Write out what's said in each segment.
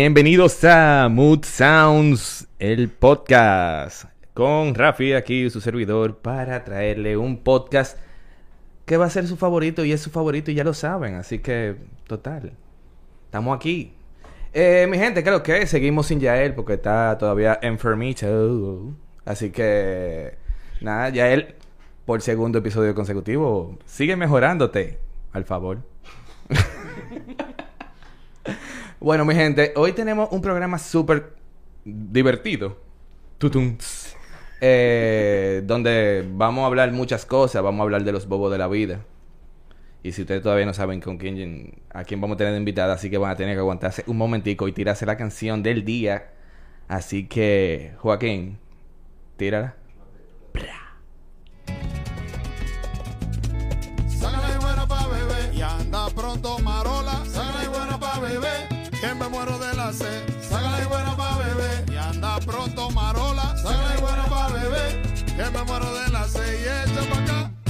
Bienvenidos a Mood Sounds, el podcast, con Rafi aquí, su servidor, para traerle un podcast que va a ser su favorito y es su favorito y ya lo saben, así que, total, estamos aquí. Eh, mi gente, creo que seguimos sin Yael porque está todavía enfermito, así que, nada, Yael, por segundo episodio consecutivo, sigue mejorándote, al favor. Bueno, mi gente, hoy tenemos un programa súper divertido. Tutuns. Eh, donde vamos a hablar muchas cosas, vamos a hablar de los bobos de la vida. Y si ustedes todavía no saben con quién, a quién vamos a tener de invitada, así que van a tener que aguantarse un momentico y tirarse la canción del día. Así que, Joaquín, tírala.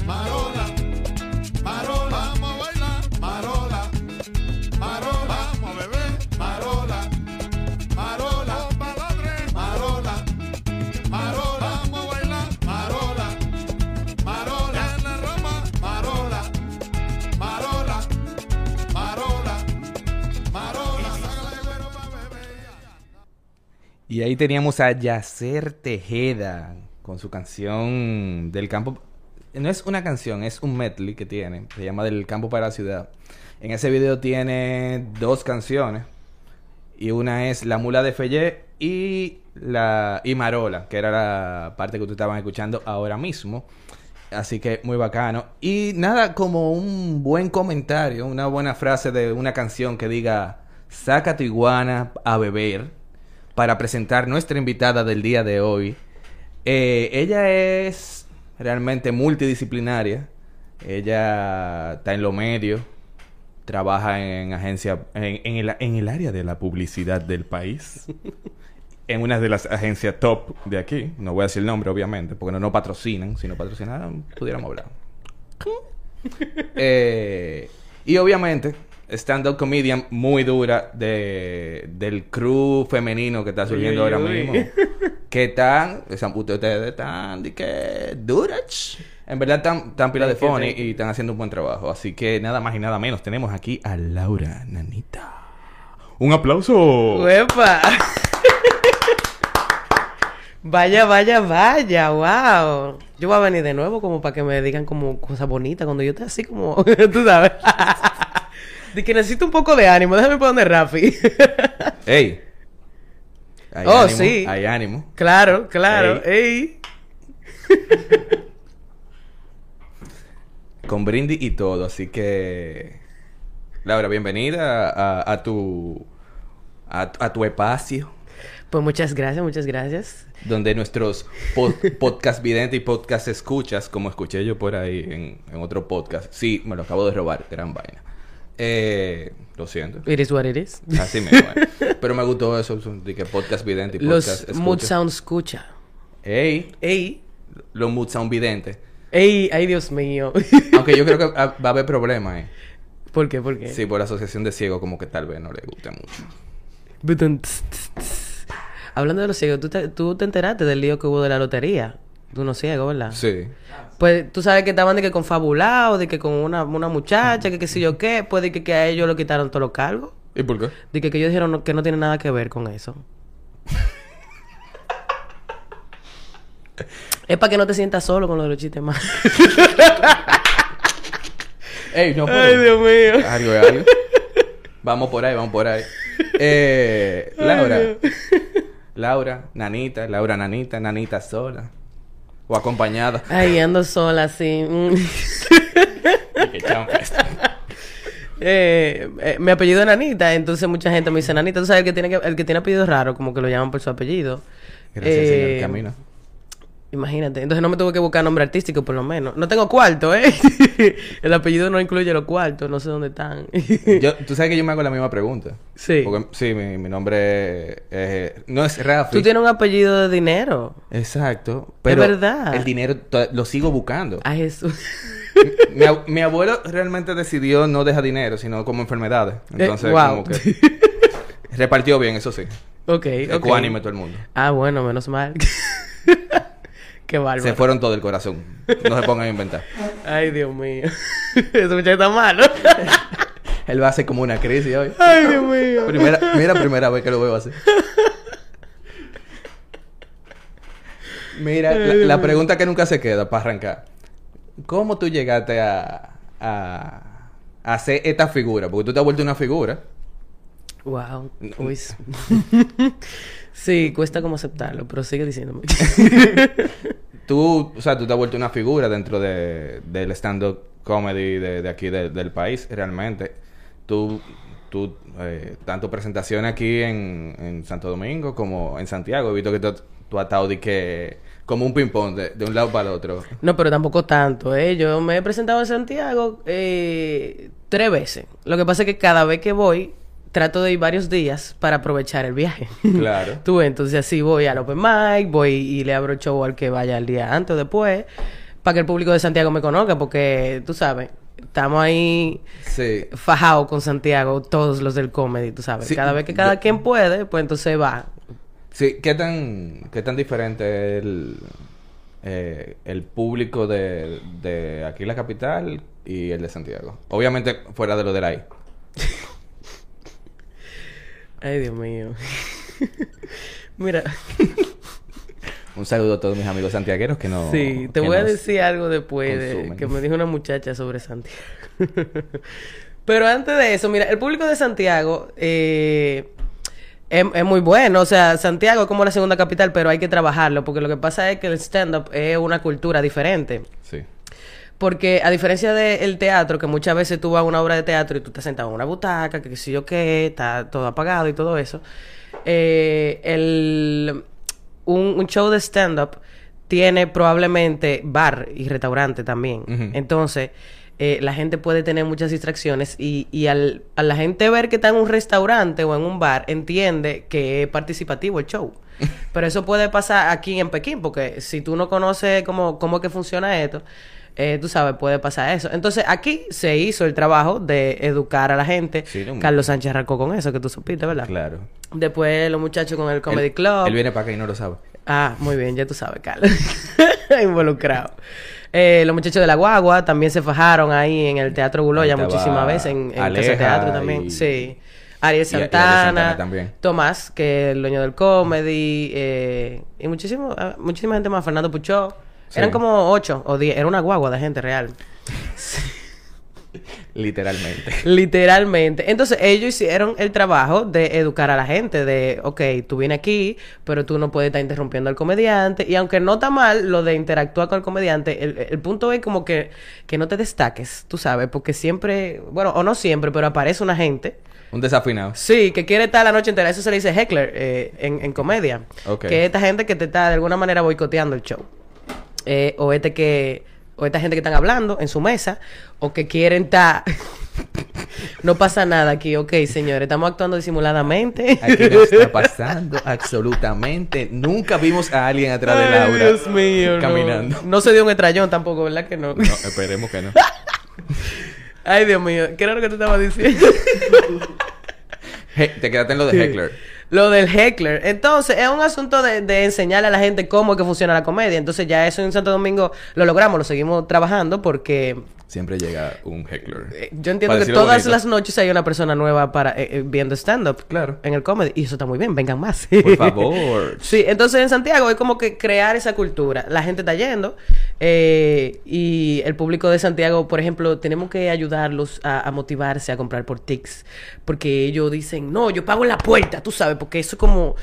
Marola, marola. Vamos a bailar, marola, marola. Vamos a marola, marola. Marola, marola. Vamos a bailar, marola. Marola en la rama, Marola, Marola, Marola, Marola. Y ahí teníamos a Yacer Tejeda con su canción del campo. No es una canción, es un medley que tiene. Se llama Del campo para la ciudad. En ese video tiene dos canciones. Y una es La mula de Fellé y la y Marola, que era la parte que ustedes estaban escuchando ahora mismo. Así que muy bacano. Y nada, como un buen comentario, una buena frase de una canción que diga, saca tu iguana a beber para presentar nuestra invitada del día de hoy. Eh, ella es realmente multidisciplinaria. Ella está en lo medio. Trabaja en agencia, en, en el, en el área de la publicidad del país. en una de las agencias top de aquí. No voy a decir el nombre, obviamente, porque no nos patrocinan. Si nos patrocinaran, pudiéramos hablar. Eh, y obviamente, stand-up comedian muy dura de, del crew femenino que está surgiendo Uy, ahora uy. mismo. Que están, esa- ustedes están, de que, durach. En verdad están, están pila de funny y están haciendo un buen trabajo. Así que nada más y nada menos, tenemos aquí a Laura Nanita. Un aplauso. ¡Uepa! vaya, vaya, vaya, wow. Yo voy a venir de nuevo como para que me digan como cosas bonitas cuando yo esté así como, tú sabes. De que necesito un poco de ánimo, déjame poner Rafi. ¡Ey! Hay Oh, ánimo, sí. Hay ánimo. claro, claro, ey. Con brindis y todo. Así que. Laura, bienvenida a, a tu. A, a tu espacio. Pues muchas gracias, muchas gracias. Donde nuestros po- podcast videntes y podcast escuchas, como escuché yo por ahí en, en otro podcast. Sí, me lo acabo de robar, gran vaina. Eh, lo siento. It is what it is. Así mismo. eh. Pero me gustó eso, de que podcast vidente y podcast Los mood escucha. sound escucha. Ey, Ey, los mood sound videntes. ey, ay Dios mío. Aunque yo creo que va a haber problemas, eh. ¿Por qué? ¿Por qué? Sí, por la asociación de ciegos, como que tal vez no le guste mucho. Hablando de los ciegos, ¿tú te, tú te enteraste del lío que hubo de la lotería. De unos ciegos, ¿verdad? Sí. Pues tú sabes que estaban de que confabulados, de que con una, una muchacha, que qué sé yo qué, pues de que, que a ellos le quitaron todos los cargos. ¿Y por qué? De que, que ellos dijeron no- que no tiene nada que ver con eso. es para que no te sientas solo con lo de los chistes más. Ey, no, Ay, Dios mío. Algo algo. Vamos por ahí, vamos por ahí. Eh, Laura. Laura, nanita, Laura, nanita, nanita sola. O acompañada. Ay, ando sola así. mm. Qué esta. Eh, eh, mi apellido es Nanita, entonces mucha gente me dice Nanita. Tú sabes el que tiene, que, el que tiene apellido raro, como que lo llaman por su apellido. Gracias, Eh, señor Camino. Imagínate. Entonces no me tuve que buscar nombre artístico, por lo menos. No tengo cuarto, ¿eh? el apellido no incluye los cuartos, no sé dónde están. Yo, Tú sabes que yo me hago la misma pregunta. Sí. Porque, sí, mi, mi nombre es- no es Rafi. Tú tienes un apellido de dinero. Exacto. Pero verdad. el dinero lo sigo buscando. A Jesús. mi, ab- mi abuelo realmente decidió no dejar dinero, sino como enfermedades. Entonces, Eh, wow. como que Repartió bien, eso sí. Ok, ok. Ecuánime todo el mundo. Ah, bueno, menos mal. Qué bárbaro. Se fueron todo el corazón. No se pongan a inventar. Ay, Dios mío. Ese muchacho está malo. Él va a hacer como una crisis hoy. Ay, Dios mío. Primera, mira, primera vez que lo veo así. Mira, la, la pregunta que nunca se queda para arrancar. ¿Cómo tú llegaste a, a, a hacer esta figura? Porque tú te has vuelto una figura. Wow. Uy. sí, cuesta como aceptarlo, pero sigue diciéndome. Tú, o sea, tú te has vuelto una figura dentro de, del stand-up comedy de, de aquí de- del país, realmente. Tú, tú eh, tanto presentaciones aquí en, en Santo Domingo como en Santiago. He visto que tú, tú has estado de que, como un ping-pong de, de un lado para el otro. No, pero tampoco tanto, ¿eh? Yo me he presentado en Santiago eh, tres veces. Lo que pasa es que cada vez que voy, trato de ir varios días para aprovechar el viaje. Claro. Tú, entonces así voy al Open Mic, voy y le abro show al que vaya el día antes o después, para que el público de Santiago me conozca, porque tú sabes, estamos ahí Sí. fajados con Santiago, todos los del comedy, tú sabes. Sí, cada vez que cada yo- quien puede, pues entonces va. Sí, ¿qué tan, qué tan diferente es el, eh, el público de, de aquí la capital y el de Santiago? Obviamente fuera de lo de la I. Ay, Dios mío. Mira, Un saludo a todos mis amigos santiagueros que no... sí, te voy a decir algo después de que me dijo una muchacha sobre Santiago. Pero antes de eso, mira, el público de Santiago eh, es, es muy bueno. O sea, Santiago es como la segunda capital, pero hay que trabajarlo, porque lo que pasa es que el stand-up es una cultura diferente. Sí. Porque a diferencia del teatro, que muchas veces tú vas a una obra de teatro y tú estás sentado en una butaca, que qué sé yo qué, está todo apagado y todo eso, eh, el, un, un show de stand-up tiene probablemente bar y restaurante también. Entonces, eh, la gente puede tener muchas distracciones y, y al, a la gente ver que está en un restaurante o en un bar, entiende que es participativo el show. Pero eso puede pasar aquí en Pekín, porque si tú no conoces cómo, cómo es que funciona esto, eh, tú sabes, puede pasar eso. Entonces, aquí se hizo el trabajo de educar a la gente. Sí, no- Carlos Sánchez arrancó con eso, que tú supiste, ¿verdad? Claro. Después los muchachos con el Comedy Él- Club. Él viene para acá y no lo sabe. Ah, muy bien, ya tú sabes, Carlos. Involucrado. Eh, los muchachos de la Guagua también se fajaron ahí en el Teatro Guloya muchísimas veces, en, en Aleja Casa Teatro también. y- Sí. Ariel y- y Santana, Santana también. Tomás, que es el dueño del comedy, eh, y muchísimo, ah, muchísima gente más, Fernando Puchó. Sí. Eran como ocho o diez, era una guagua de gente real. Literalmente. Literalmente. Entonces, ellos hicieron el trabajo de educar a la gente, de, ok, tú vienes aquí, pero tú no puedes estar interrumpiendo al comediante. Y aunque no está mal lo de interactuar con el comediante, el, el punto es como que, que no te destaques, tú sabes, porque siempre, bueno, o no siempre, pero aparece una gente. Un desafinado. Sí, que quiere estar la noche entera. Eso se le dice heckler eh, en, en comedia. Ok. Que es esta gente que te está de alguna manera boicoteando el show. Eh, o este que... O esta gente que están hablando en su mesa. O que quieren estar... no pasa nada aquí. Ok, señores. Estamos actuando disimuladamente. Aquí no está pasando absolutamente. Nunca vimos a alguien atrás de Laura. Dios mío. no. Caminando. No. se dio un estrellón tampoco, ¿verdad que no? No, esperemos que no. Ay, Dios mío. ¿Qué era lo que te estaba diciendo? Hey, te quedaste en lo de Heckler. Lo del heckler. Entonces, es un asunto de, de enseñarle a la gente cómo es que funciona la comedia. Entonces, ya eso en Santo Domingo lo logramos, lo seguimos trabajando porque Siempre llega un Heckler. eh, yo entiendo que todas bonito. las noches hay una persona nueva para eh, eh, viendo stand-up. Claro. En el comedy. Y eso está muy bien, vengan más. Por favor. Sí, entonces en Santiago es como que crear esa cultura. La gente está yendo eh, y el público de Santiago, por ejemplo, tenemos que ayudarlos a, a motivarse a comprar por tics. Porque ellos dicen, no, yo pago en la puerta, tú sabes, porque eso es como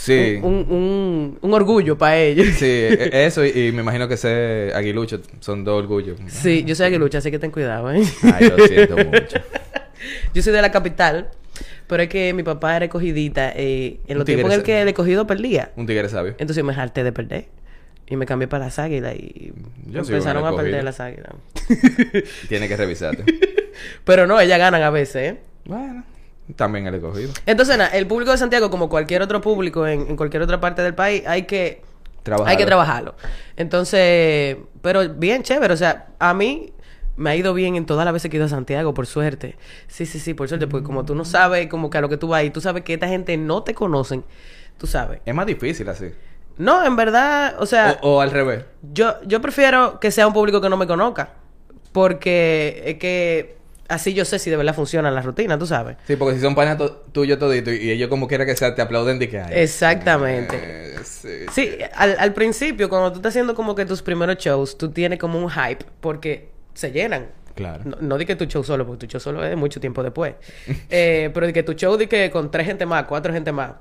Sí. un, un, un orgullo para ellos. Sí, e- eso y, y me imagino que ese aguilucho son dos orgullos. Sí, yo soy aguilucha, así que ten cuidado, ¿eh? Ay, lo siento mucho. yo soy de la capital, pero es que mi papá era escogidita eh, en los tiempos en el que el escogido perdía. Un tigre sabio. Entonces me harté de perder. Y me cambié para las águilas y Yo empezaron a perder las águilas. Tiene que revisarte. Pero no, ellas ganan a veces, ¿eh? bueno, también el escogido. Entonces, nada, el público de Santiago, como cualquier otro público en, en cualquier otra parte del país, hay que Trabajarlo. hay que trabajarlo. Entonces, pero bien chévere. O sea, a mí me ha ido bien en todas las veces que he ido a Santiago, por suerte. Sí, sí, sí, por suerte, porque como tú no sabes como que a lo que tú vas y tú sabes que esta gente no te conocen, tú sabes. Es más difícil así. No, en verdad, o sea, O, o al revés. yo, yo prefiero que sea un público que no me conozca, porque es que así yo sé si de verdad funciona la rutina, tú sabes. Sí, porque si son panas tuyos todito y ellos como quiera que sea te aplauden de que hay. Exactamente. Eh, sí. Sí, al, al principio, cuando tú estás haciendo como que tus primeros shows, tú tienes como un hype, porque se llenan. Claro. No, no di que tu show solo, porque tu show solo es mucho tiempo después. eh, pero di que tu show di que con tres gente más, cuatro gente más.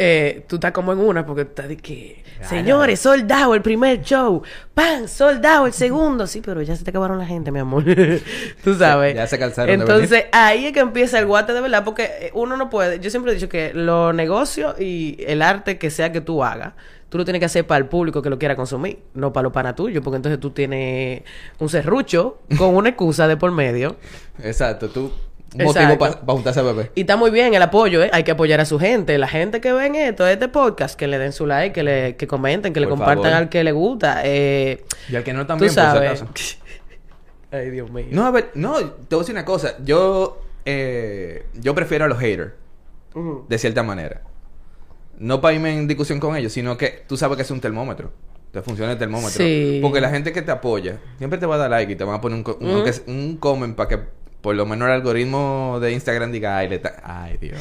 Eh, tú estás como en una porque estás de que, señores, soldado el primer show, pan, soldado el segundo. Sí, pero ya se te acabaron la gente, mi amor. tú sabes. ya se cansaron de Entonces, ahí es que empieza el guate de verdad, porque eh, uno no puede. Yo siempre he dicho que los negocios y el arte que sea que tú hagas, tú lo tienes que hacer para el público que lo quiera consumir, no para los panas tuyos, porque entonces tú tienes un serrucho con una excusa de por medio. Exacto, tú. Un Exacto. motivo para juntarse a beber. Y está muy bien el apoyo, ¿eh? Hay que apoyar a su gente. La gente que ven esto, este podcast, que le den su like, que le que comenten, que le compartan favor. al que le gusta. Eh, Y al que no tú también, por si sabes. acaso. Ay, Dios mío. No, a ver, no, te voy a decir una cosa. Yo, eh, yo prefiero a los haters, de cierta manera. No para irme en discusión con ellos, sino que tú sabes que es un termómetro. Te funciona el termómetro. Sí. Porque la gente que te apoya siempre te va a dar like y te van a poner un, co- un, un comment para que por lo menos el algoritmo de Instagram diga, ay, le ay Dios.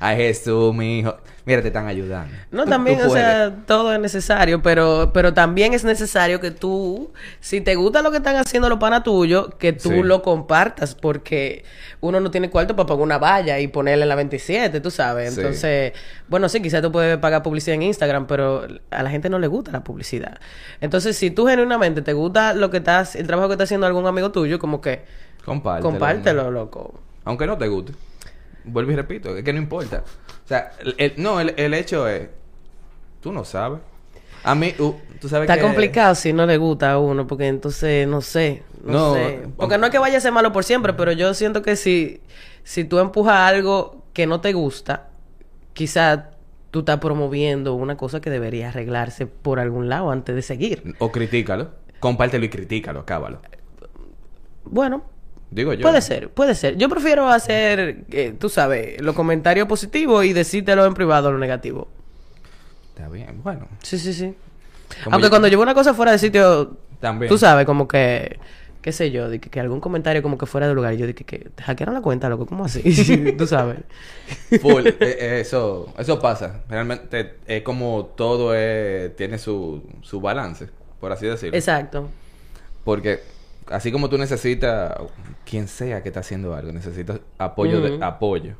Ay, Jesús, mi hijo. Mira, te están ayudando. No, Tú- también, tú o sea, todo es necesario, pero, pero también es necesario que tú, si te gusta lo que están haciendo los panas tuyos, que tú Sí. lo compartas, porque uno no tiene cuarto para pagar una valla y ponerle la 27, tú sabes. Sí. Entonces, bueno, sí, quizás tú puedes pagar publicidad en Instagram, pero a la gente no le gusta la publicidad. Entonces, si tú genuinamente te gusta lo que estás, el trabajo que está haciendo algún amigo tuyo, como que Compártelo. compártelo, loco. Aunque no te guste. Vuelvo y repito, es que no importa. O sea, el, el- no, el, el hecho es... Tú no sabes. A mí, uh, tú sabes Está que... complicado si no le gusta a uno, porque entonces, no sé, no, No, sé. Porque no es que vaya a ser malo por siempre, pero yo siento que si, si tú empujas algo que no te gusta, quizás tú estás promoviendo una cosa que debería arreglarse por algún lado antes de seguir. O critícalo. Compártelo y critícalo, cábalo. Bueno, Digo yo. puede ser, puede ser. Yo prefiero hacer, eh, tú sabes, los comentarios positivos y decírtelo en privado lo negativo. Está bien, bueno. Sí, sí, sí. Como Aunque yo- cuando llevo una cosa fuera de sitio, También. tú sabes, como que, qué sé yo, de que, que algún comentario como que fuera de lugar, y yo dije que te hackearon la cuenta, loco, ¿cómo así? tú sabes. Full. eh, eh, eso, eso pasa. Realmente es como todo tiene su, su balance, por así decirlo. Exacto. Porque así como tú necesitas, quien sea que está haciendo algo, necesitas apoyo, de, apoyo.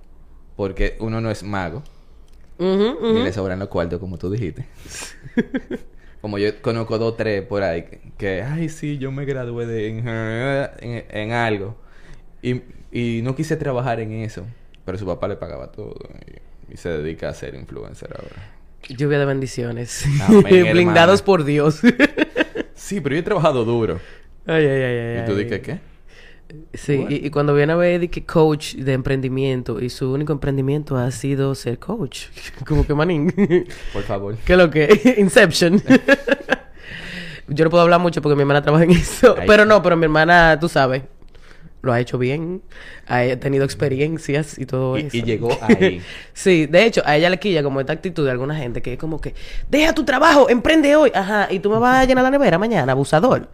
Porque uno no es mago. Ni le sobran los cuartos, como tú dijiste. como yo conozco dos tres por ahí que, que, ay, sí, yo me gradué de en, en, en algo. Y, y no quise trabajar en eso. Pero su papá le pagaba todo. Y, y se dedica a ser influencer ahora. Lluvia de bendiciones. Amén, Blindados por Dios. Sí, pero yo he trabajado duro. Ay, ay, ay, ay. ¿Y tú dices qué? Sí, y, y cuando viene a ver de que coach de emprendimiento y su único emprendimiento ha sido ser coach. como que manín. Por favor. ¿Qué es lo que? Inception. Yo no puedo hablar mucho porque mi hermana trabaja en eso. Ay. Pero no, pero mi hermana, tú sabes, lo ha hecho bien. Ha tenido experiencias y todo Y, eso. y llegó ahí. sí, de hecho, a ella le quilla como esta actitud de alguna gente que es como que, deja tu trabajo, emprende hoy. Ajá, y tú me vas a llenar la nevera mañana, abusador.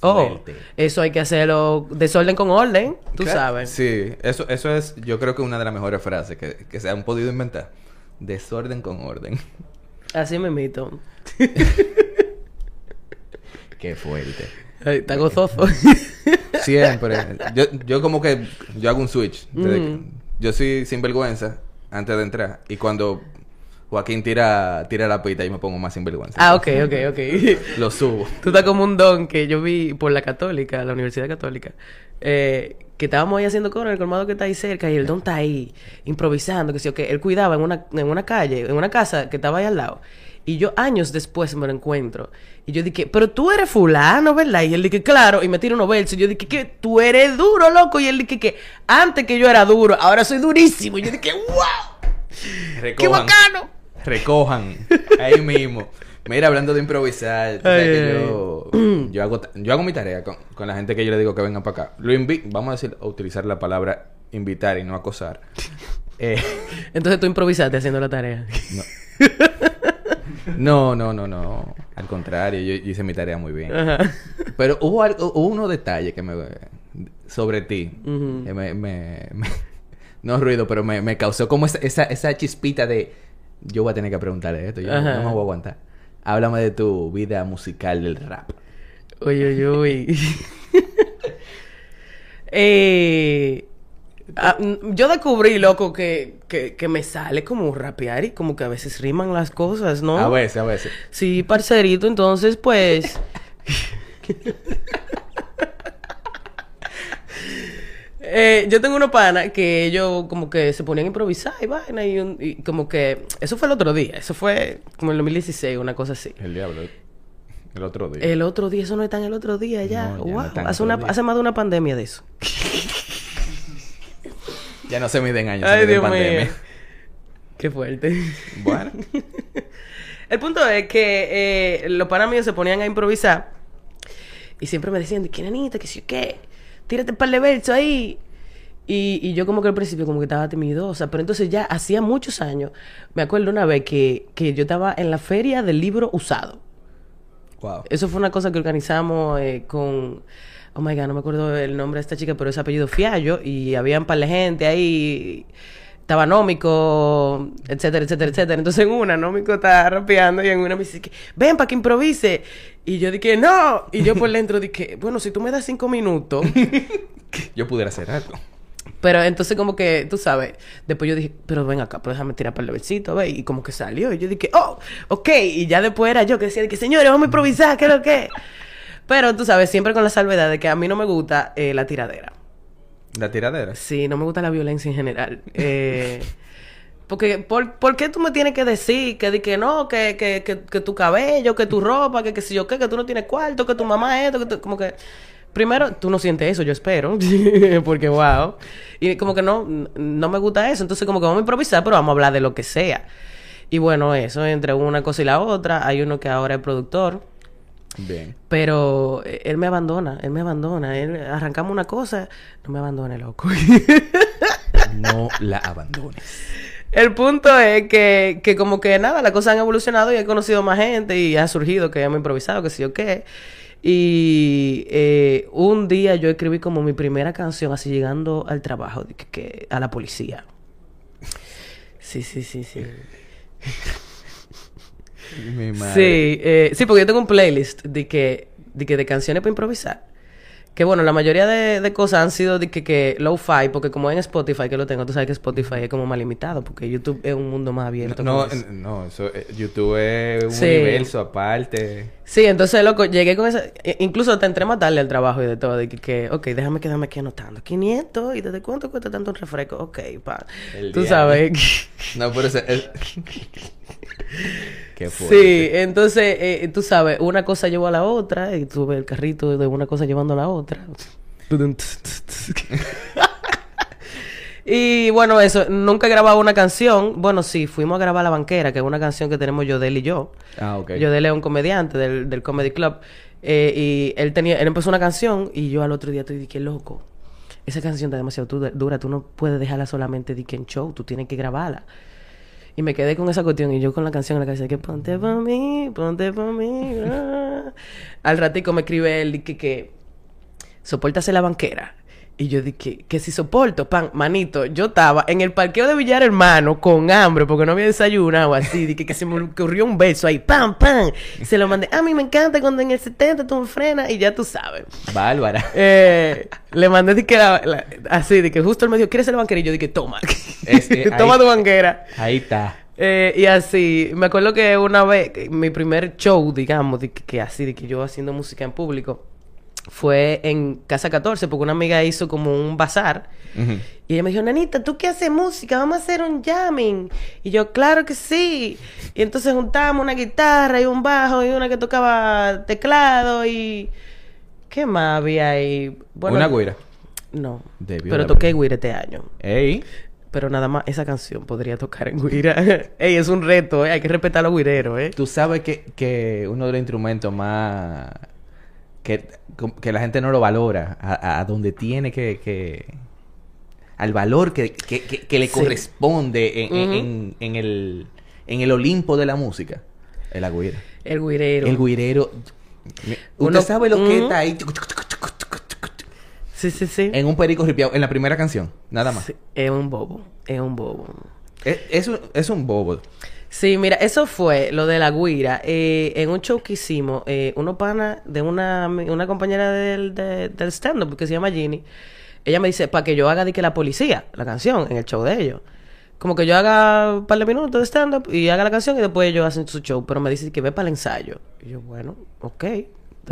Oh, eso hay que hacerlo desorden con orden, tú sabes. Sí, eso, eso es, yo creo que una de las mejores frases que, que se han podido inventar. Desorden con orden. Así me invito. Qué fuerte. Está gozoso. Siempre. Yo, yo como que yo hago un switch. Desde que- Ujú. yo soy sinvergüenza antes de entrar. Y cuando Joaquín tira, tira la pita, yo me pongo más sinvergüenza. ah, ok, ok, ok. Lo subo. Tú estás como un don que yo vi por la católica, la Universidad Católica. eh, que estábamos ahí haciendo coro en el colmado que está ahí cerca y el don está ahí improvisando, que sí, que él cuidaba en una, en una calle, en una casa que estaba ahí al lado. Y yo años después me lo encuentro. Y yo dije, pero tú eres fulano, ¿verdad? Y él dije, claro. Y me tira unos versos. Y yo dije, que tú eres duro, loco. Y él dije, que antes que yo era duro, ahora soy durísimo. Y yo dije, wow, qué bacano. Recojan. Ahí mismo. Mira, hablando de improvisar, tú sabes Ay, que ay, yo, yo, hago, yo hago mi tarea con, con la gente que yo le digo que vengan para acá. Lo invi vamos a decir, a utilizar la palabra invitar y no acosar. Eh, Entonces tú improvisaste haciendo la tarea. no, no, no, no. Al contrario, yo, hice mi tarea muy bien. Ajá. Pero hubo, algo, hubo unos detalles que me... Sobre ti. Ujú. que me, me- me- no ruido, pero me, me causó como esa, esa, esa chispita de... Yo voy a tener que preguntarle esto. Yo no- Ajá. no me voy a aguantar. Háblame de tu vida musical del rap. Uy, uy, uy. eh, ah, mm, yo descubrí, loco, que, que, que me sale como rapear y como que a veces riman las cosas, ¿no? A veces, a veces. Sí, parcerito, entonces pues... Eh, yo tengo unos panas que ellos como que se ponían a improvisar y vaina y, un- y como que... Eso fue el otro día, eso fue como el 2016, una cosa así. El diablo. El otro día. El otro día, eso no está en el otro día ya. No, wow, hace, una, hace más de una pandemia de eso. Ya no se miden años, se Ay, miden Dios pandemia. mío. Qué fuerte. Bueno. El punto es que eh, los panas míos se ponían a improvisar y siempre me decían, ¿qué nenita? ¿Qué yo qué? Tírate un par de versos ahí. Y, y yo como que al principio como que estaba timidosa, pero entonces ya hacía muchos años, me acuerdo una vez que, que yo estaba en la feria del libro usado. Wow. Eso fue una cosa que organizamos eh, con... Oh my God, no me acuerdo el nombre de esta chica, pero es apellido Fiallo. Y había un par de gente ahí. Estaba Nómico, etcétera, etcétera, etcétera. Entonces en una, Nómico estaba rapeando y en una me dice que, ven para que improvise. Y yo dije, no. Y yo por dentro dije, bueno, si tú me das cinco minutos. Yo pudiera hacer algo. Pero entonces como que, tú sabes, después yo dije, pero ven acá, pero déjame tirar para el versito, ve, y como que salió, y yo dije, oh, ok, y ya después era yo que decía, de que señores, vamos a improvisar, ¿qué es lo que? Pero tú sabes, siempre con la salvedad de que a mí no me gusta eh, la tiradera. La tiradera. Sí, no me gusta la violencia en general. Eh, porque, ¿por, por qué tú me tienes que decir que, que no, que, que, que, que tu cabello, que tu ropa, que, que si yo qué, que tú no tienes cuarto, que tu mamá esto, que tú, como que... Primero, tú no sientes eso, yo espero. porque, wow. Y como que no, no me gusta eso. Entonces, como que vamos a improvisar, pero vamos a hablar de lo que sea. Y bueno, eso, entre una cosa y la otra, hay uno que ahora es productor. Bien. Pero eh, él me abandona, él me abandona. Él, arrancamos una cosa, no me abandone, loco. No la abandones. El punto es que, que como que nada, las cosas han evolucionado y he conocido más gente y ha surgido que hemos improvisado, que sí o qué. Y eh, un día yo escribí como mi primera canción, así llegando al trabajo, que, que- a la policía. Sí, sí, sí, sí. Mi madre. Sí, eh, sí, porque yo tengo un playlist de que, de que de canciones para improvisar. Que bueno, la mayoría de, de cosas han sido de que, que low-fi, porque como en Spotify que lo tengo, tú sabes que Spotify es como más limitado, porque YouTube es un mundo más abierto. No, con eso. no, eso, eh, YouTube es un Sí. universo aparte. Sí, entonces, loco, llegué con esa... Incluso te entré más tarde al trabajo y de todo. De que, que, ok, déjame quedarme aquí anotando. 500, ¿y desde cuánto cuesta tanto un refresco? Ok, pa. El Tú diablo. sabes. No, pero eso es... Qué sí, entonces, eh, tú sabes, una cosa llevó a la otra y tuve el carrito de una cosa llevando a la otra. y bueno, eso, nunca he grabado una canción. Bueno, sí, fuimos a grabar La Banquera, que es una canción que tenemos Yodel y yo. Ah, ok. Yo de un comediante del, del Comedy Club. eh, y él tenía, él empezó una canción y yo al otro día te dije, loco, esa canción está demasiado dura, tú no puedes dejarla solamente de que en show, tú tienes que grabarla. Y me quedé con esa cuestión y yo con la canción en la cabeza que ponte pa' mí, ponte pa' mí. ah". Al ratico me escribe él que, que soportase la banquera. Y yo dije, que si soporto, pan, manito, yo estaba en el parqueo de Villar Hermano con hambre porque no había desayunado así, dije que se me ocurrió un beso ahí, pam, pam. Y se lo mandé, a mí me encanta cuando en el 70 tú me frenas y ya tú sabes. Bárbara. Eh, le mandé que la- la- así, de que justo él me dijo, ¿quieres ser la banquera? Y yo dije, toma. Es- eh, toma ahí- tu banquera. Ahí está. Eh, y así, me acuerdo que una vez, mi primer show, digamos, de que, que así, de que yo haciendo música en público, fue en Casa 14, porque una amiga hizo como un bazar. Y ella me dijo, Nanita, ¿tú qué haces música? Vamos a hacer un jamming. Y yo, claro que sí. Y entonces juntamos una guitarra y un bajo y una que tocaba teclado y... ¿Qué más había ahí? Una güira. No. Debió pero toqué güira este año. Ey. Pero nada más esa canción podría tocar en guira. Ey, es un reto, ¿eh? Hay que respetar a los guireros, ¿eh? Tú sabes que, que uno de los instrumentos más... Que, que la gente no lo valora. A, a donde tiene que... que al valor que, que, que, le Sí. corresponde en, en- Ujú. en, en el, en el Olimpo de la música. Es la guira. El guirero. El guirero... ¿Usted Uno- sabe lo que está ahí? Sí, sí, sí. En un perico ripiado. En la primera canción. Nada más. Sí, Es un bobo. Es un bobo. Es, es un, es un bobo. Sí, mira, eso fue lo de la guira. Eh, en un show que hicimos, eh, uno pana de una, una compañera del, de- del stand-up que se llama Ginny, ella me dice, para que yo haga de que la policía, la canción, en el show de ellos. Como que yo haga un par de minutos de stand-up y haga la canción y después ellos hacen su show. Pero me dice que ve para el ensayo. Y yo, bueno, ok,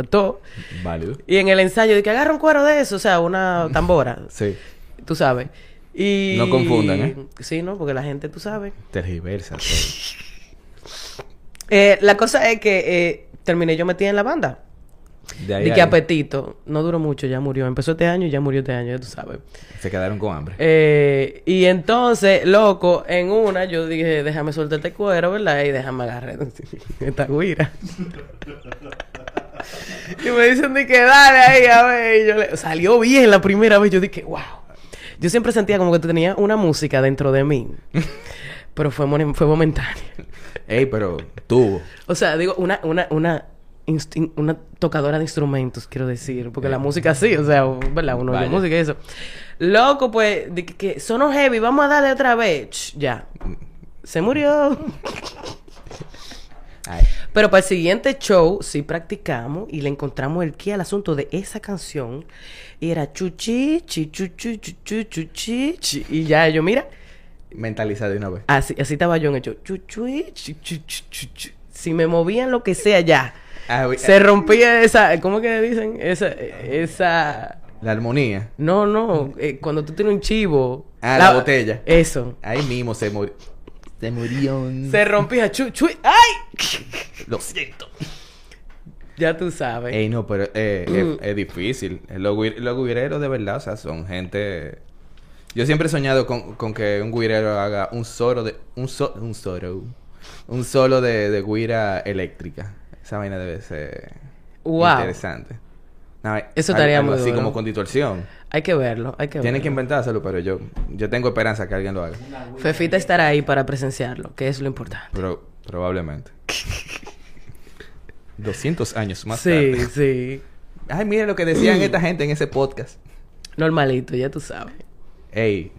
todo. Válido. Y en el ensayo, de que agarra un cuero de eso, o sea, una tambora, Sí. tú sabes. Y... No confundan, ¿eh? Sí, ¿no? Porque la gente, tú sabes. Tergiversa. Eh, la cosa es que eh, terminé yo metida en la banda. De ahí De que ahí apetito. No duró mucho, ya murió. Empezó este año y ya murió este año, ya tú sabes. se quedaron con hambre. Eh, y entonces, loco, en una yo dije, déjame soltar este cuero, ¿verdad? Y déjame agarrar esta guira. y me dicen de que dale ahí, a ver. Y yo le- Salió bien la primera vez. Yo dije, wow. Yo siempre sentía como que tenía una música dentro de mí. pero fue, mon- fue momentánea. Ey, pero tuvo. O sea, digo, una, una, una, tocadora de instrumentos, quiero decir. Porque la música sí, o sea, ¿verdad? Uno oye música y eso. Loco, pues, de que, que sonó heavy, vamos a darle otra vez. Ch, ya. Se murió. Ay, Pero para el siguiente show sí practicamos y le encontramos el qué al asunto de esa canción. Y era chuchi, chi, chuchi, chuchi, chuchi, chi. Y ya yo, mira, mentaliza de una vez. así, así estaba yo en el show. Chuchi, chi, chu, chu, chu, chu. Si me movían lo que sea ya. Ah, Se rompía esa, ¿cómo que dicen? Esa, esa, La armonía. no, no, eh, cuando tú tienes un chivo. Ah, la botella. Eso. Ahí mismo se murió. Se murió. Se rompía, chu, chu, ¡ay! Lo siento. Ya tú sabes. Ey, no, pero eh, es, es difícil. Los, los guireros de verdad, o sea, son gente... Yo siempre he soñado con, con que un guirero haga un solo de... Un, so- un solo... Un solo de, de guira eléctrica. Esa vaina debe ser... Wow. Interesante. No, Eso estaría muy así duro. como con distorsión. Hay que verlo, hay que Tienen que verlo. inventárselo, pero yo... Yo tengo esperanza que alguien lo haga. Fefita estará ahí para presenciarlo, que es lo importante. Pero probablemente. 200 años más sí, tarde. sí. Ay, mira lo que decían esta gente en ese podcast. Normalito, ya tú sabes. Ey,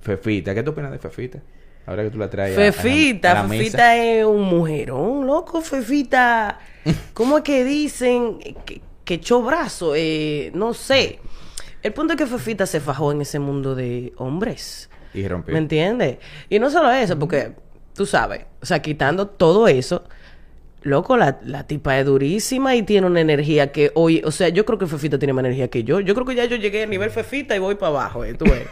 Fefita, ¿qué tú opinas de Fefita? Ahora que tú la traes a- a la- Fefita, a la mesa. Fefita es un mujerón, loco, Fefita. ¿Cómo es que dicen que, que echó brazo? Eh, no sé. El punto es que Fefita se fajó en ese mundo de hombres. Y rompió. ¿Me entiendes? Y no solo eso, porque tú sabes, o sea, quitando todo eso, loco, la, la tipa es durísima y tiene una energía que hoy, o sea, yo creo que Fefita tiene más energía que yo. Yo creo que ya yo llegué a nivel Fefita y voy para abajo, ¿eh? Tú ves.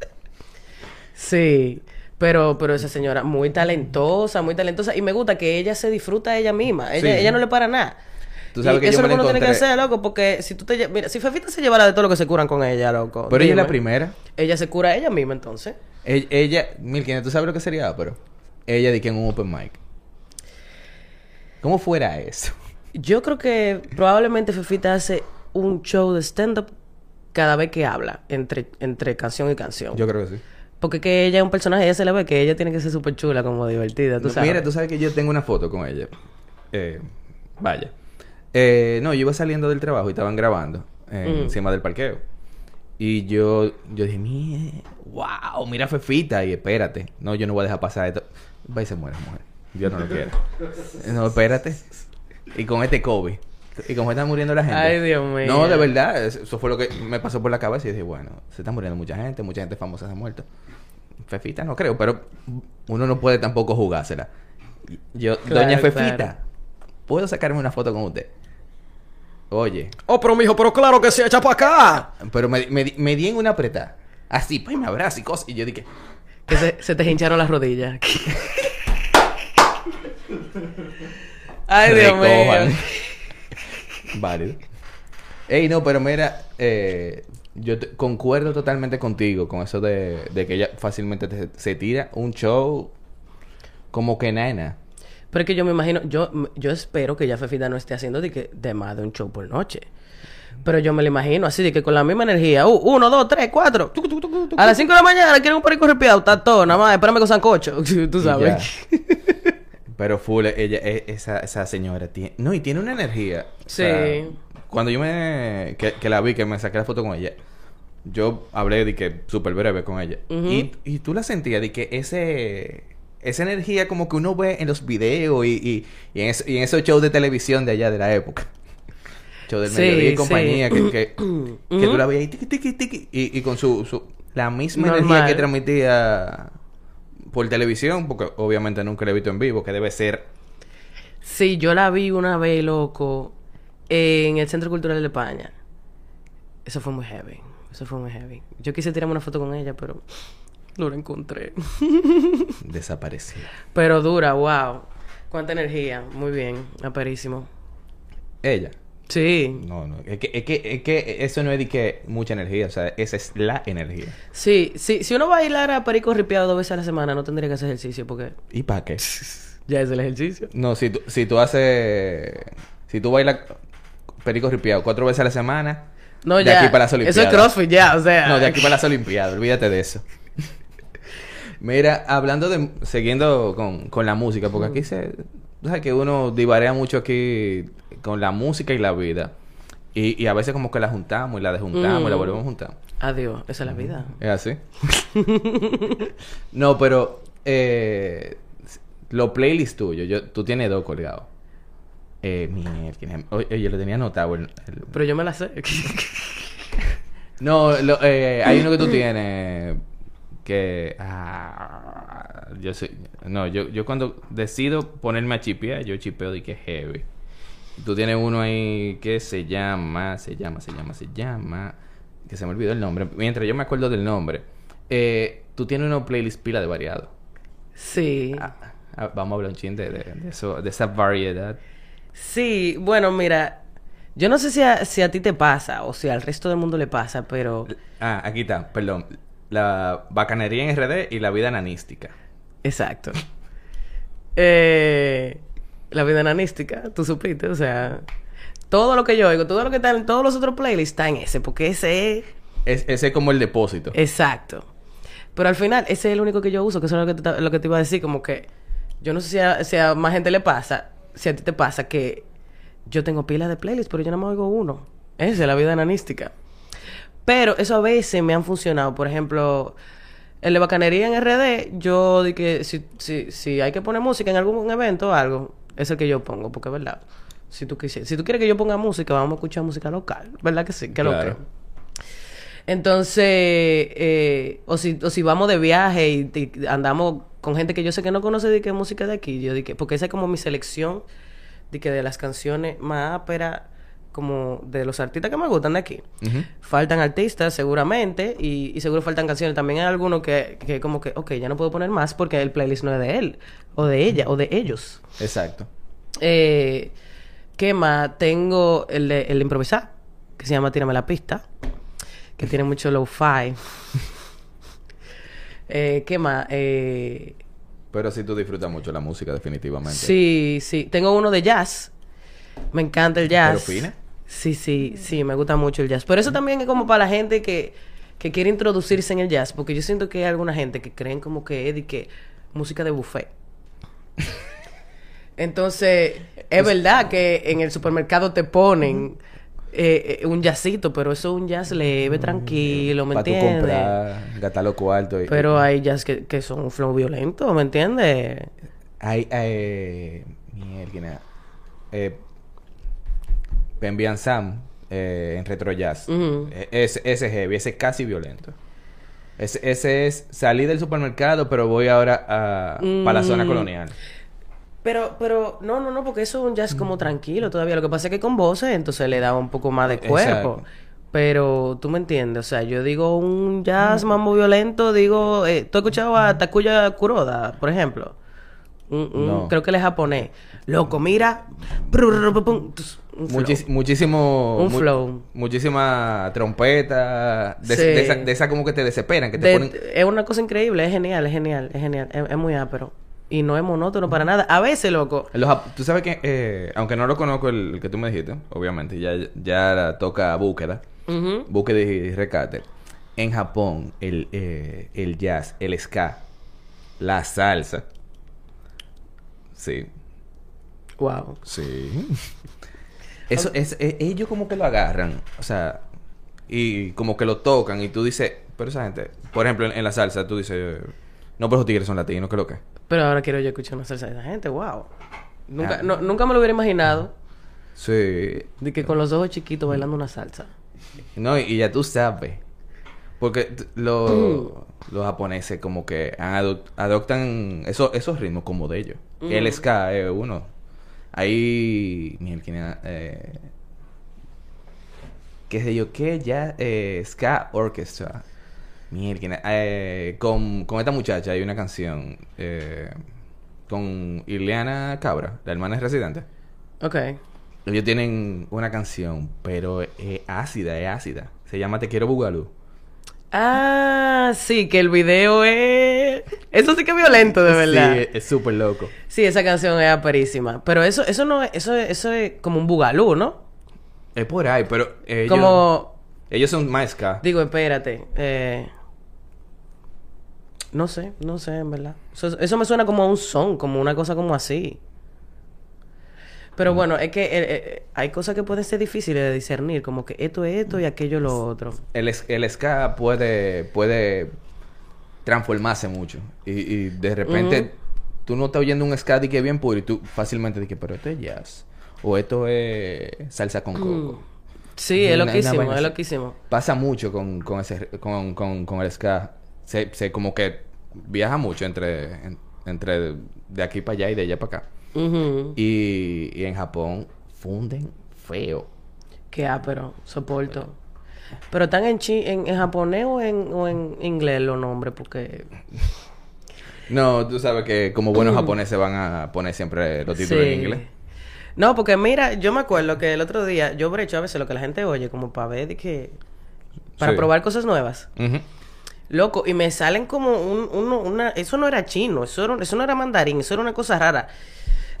sí. Pero, pero esa señora muy talentosa, muy talentosa. Y me gusta que ella se disfruta ella misma. Ella, Sí. ella no le para nada. Tú sabes Y que eso yo es lo que uno tiene que hacer, loco, porque si tú te... Mira, si Fefita se llevara de todo lo que se curan con ella, loco. Pero ella es la primera. Ella se cura a ella misma, entonces. Ella, ella Milkin, ¿tú sabes lo que sería? Pero ella di que en un open mic. ¿Cómo fuera eso? Yo creo que probablemente Fefita hace un show de stand-up cada vez que habla, entre, entre canción y canción. Yo creo que sí. Porque que ella es un personaje, ella se le ve que ella tiene que ser súper chula, como divertida, tú No, sabes. Mira, tú sabes que yo tengo una foto con ella. Eh, vaya. Eh, no, yo iba saliendo del trabajo y estaban grabando eh, Mm. encima del parqueo. Y yo, yo dije, "Mie- wow, mira Fefita. Y espérate. No, yo no voy a dejar pasar esto. Va y se muere, mujer. Dios no lo quiere. No, espérate. Y con este COVID. Y como está muriendo la gente. Ay, Dios mío. No, de verdad. es- Eso fue lo que me pasó por la cabeza. Y dije, bueno, se está muriendo mucha gente. Mucha gente famosa se ha muerto. Fefita no creo, pero uno no puede tampoco jugársela. Yo, Claro, doña Fefita, claro. ¿puedo sacarme una foto con usted? Oye, Oh, pero mijo, pero claro que se echa para acá. pero me, me, di- me di en una apretada. Así, pues me abraza y cosas. Y yo dije, Que se, se te hincharon las rodillas. Ay, Dios mío. Válido. Ey, no, pero mira, eh, yo te- concuerdo totalmente contigo con eso de, de que ella fácilmente te- se tira un show como que nena. Pero es que yo me imagino, yo, yo espero que ya Fefita no esté haciendo de, que, de más de un show por noche. Pero yo me lo imagino así, de que con la misma energía, uh, uno, dos, tres, cuatro. tucu, tucu, tucu, tucu. A las cinco de la mañana quieren un perico respiado, está todo, nada más, espérame con sancocho, tú sabes. Pero full, ella, esa, esa señora tiene... No, y tiene una energía. O Sí. sea, cuando yo me... Que, que la vi, que me saqué la foto con ella. Yo hablé de que súper breve con ella. y, y tú la sentías de que ese... Esa energía como que uno ve en los videos y, y, y en, es- y en esos shows de televisión de allá de la época. Show del Sí, mediodía y sí. compañía que, que, que tú la veías y con su, su... La misma energía que transmitía por televisión, porque obviamente nunca la he visto en vivo, que debe ser Sí, yo la vi una vez, loco, en el Centro Cultural de España. Eso fue muy heavy. Eso fue muy heavy. Yo quise tirarme una foto con ella, pero no la encontré. desaparecida. Pero dura, wow. Cuánta energía. Muy bien, aperísimo. Ella. Sí, No, no. Es que, es que, es que eso no es de que mucha energía, o sea, esa es la energía. sí, sí. Si uno bailara a perico ripiado dos veces a la semana, no tendría que hacer ejercicio porque ¿Y para qué? ya es el ejercicio. No, si tú, si tú haces. Si tú bailas perico ripiado cuatro veces a la semana. No, de ya. aquí para las Eso Olimpiadas. es CrossFit ya, o sea. No, de aquí para las Olimpiadas, olvídate de eso. Mira, hablando de. Siguiendo con, con la música, porque aquí se. O sea, que uno divarea mucho aquí con la música y la vida. Y, y a veces como que la juntamos y la desjuntamos y la Mm. volvemos a juntar. Adiós, esa es la vida. ¿Es así? no, pero. Eh, los playlists tuyos, yo, tú tienes dos colgados. Eh, mierda, oye, yo lo tenía anotado. el- el- Pero yo me la sé. no, lo- eh, hay uno que tú tienes que... ah, yo sé... No, yo, yo cuando decido ponerme a chipear, yo chipeo de que es heavy. Tú tienes uno ahí que se llama, se llama, se llama, se llama... Que se me olvidó el nombre. Mientras yo me acuerdo del nombre. Eh, tú tienes una playlist pila de variado. sí. Ah, ah, vamos a hablar un chin de, de, de eso, de esa variedad. Sí, bueno, mira. Yo no sé si a, si a ti te pasa o si al resto del mundo le pasa, pero... Ah, aquí está, perdón. La bacanería en RD y la vida nanística. Exacto. Eh, la vida nanística, tú supiste, o sea... Todo lo que yo oigo, todo lo que está en todos los otros playlists está en ese, porque ese es... Es, ese es como el depósito. Exacto. Pero al final, ese es el único que yo uso, que eso es lo que te, lo que te iba a decir, como que yo no sé si a, si a más gente le pasa, si a ti te pasa que yo tengo pilas de playlists, pero yo no me oigo uno. Esa es la vida enanística. Pero eso a veces me han funcionado. Por ejemplo, en la bacanería en RD, yo di que si, si, si hay que poner música en algún evento o algo, es el que yo pongo, porque es verdad. Si tú, quisieras, si tú quieres que yo ponga música, vamos a escuchar música local. ¿Verdad que sí? Que lo Claro. que. Entonces, eh, o, si, o si vamos de viaje y, y andamos con gente que yo sé que no conoce de qué música de aquí, yo dije, porque esa es como mi selección de que de las canciones más áperas, como de los artistas que me gustan de aquí. Faltan artistas, seguramente, y, y seguro faltan canciones. También hay algunos que, que como que, ok, ya no puedo poner más porque el playlist no es de él, o de ella, o de ellos. Exacto. Eh, ¿Qué más? Tengo el de, el improvisar, que se llama Tírame la pista, que tiene mucho lo-fi. eh, ¿Qué más? Eh, Pero sí tú disfrutas mucho la música, definitivamente. sí, sí. Tengo uno de jazz. Me encanta el jazz. ¿Pero fina? Sí, sí, sí, me gusta mucho el jazz. Pero eso también es como para la gente que, que quiere introducirse en el jazz, porque yo siento que hay alguna gente que creen como que es de que música de buffet. Entonces, es verdad que en el supermercado te ponen eh, eh, un jazzito, pero eso es un jazz leve, tranquilo, ¿me Para tú entiendes? comprar, gastar los cuartos. y- Pero hay jazz que, que son un flow violento, ¿me entiendes? Hay... Eh, mierda. Eh, Pembian Sam eh, en Retro Jazz. Eh, ese, ese es heavy, ese es casi violento. Ese, ese es salir del supermercado, pero voy ahora a, para la zona Mm. colonial. Pero, pero, no, no, no, porque eso es un jazz como tranquilo todavía. Lo que pasa es que con voces, entonces le da un poco más de cuerpo. Exacto. Pero tú me entiendes, o sea, yo digo un jazz mambo violento, digo, eh, ¿tú has escuchado a Takuya Kuroda, por ejemplo? Un- un- No. Creo que él es japonés. Loco, mira. Muchis- muchísimo... Un mu- flow. Muchísima trompeta. De, Sí. de esa, de esa como que te desesperan, que te De- ponen... Es una cosa increíble, es genial, es genial, es genial. Es, es muy ápero. Y no es monótono para nada. A veces, loco. Los tú sabes que, eh, aunque no lo conozco el, el que tú me dijiste, obviamente, ya, ya toca búsqueda, Ujú. búsqueda y rescate. En Japón, el, eh, el jazz, el ska, la salsa. Sí, Wow. sí. Eso es, eh, ellos como que lo agarran, o sea, y como que lo tocan y tú dices, pero esa gente, por ejemplo, en, en la salsa, tú dices, no, pero esos tigres son latinos, ¿qué es lo que? es?". Pero ahora quiero yo escuchar una salsa de esa gente, wow. Nunca, Ah. no- nunca me lo hubiera imaginado. Sí, De que con los ojos chiquitos bailando una salsa. No, y y ya tú sabes. Porque t- lo- los japoneses como que han ado- adoptan esos, esos ritmos como de ellos. El ska es uno. Ahí... Eh, ¿Qué sé yo? ¿Qué? Ya... Eh, ska Orchestra. Mierda, eh, con, con esta muchacha hay una canción... eh, con Ileana Cabra, la hermana es residente. Ok. Ellos tienen una canción, pero es ácida, es ácida. Se llama Te quiero Bugalú. Ah, sí, que el video es... Eso sí que es violento, de verdad. Sí, es súper loco. Sí, esa canción es aperísima. Pero eso, eso no es... Eso, es- eso es como un bugalú, ¿no? Es por ahí, pero ellos... Como... Ellos son más ska. Digo, espérate. Eh... No sé, no sé, en verdad. Eso, eso me suena como a un son, como una cosa como así. Pero bueno, es que eh, eh, hay cosas que pueden ser difíciles de discernir, como que esto es esto y aquello lo otro. El, el ska puede, puede transformarse mucho. Y, y de repente Ujú. tú no estás oyendo un ska de que bien puro y tú fácilmente dices, pero esto es jazz. O esto es salsa con coco. Sí, es loquísimo, es loquísimo. Pasa mucho con, con ese con, con, con el ska. Se, se como que viaja mucho entre, en- entre de aquí para allá y de allá para acá. Y, y en Japón funden feo. Qué ápero, soporto. Pero están en, chi en, en japonés o en, o en inglés los nombres, porque... No, tú sabes que como buenos japoneses van a poner siempre los títulos en inglés. No, porque mira, yo me acuerdo que el otro día yo brecho a veces lo que la gente oye, como para ver de que... Para Sí. probar cosas nuevas. Loco, y me salen como un, uno, una... Eso no era chino, eso, era- eso no era mandarín, eso era una cosa rara.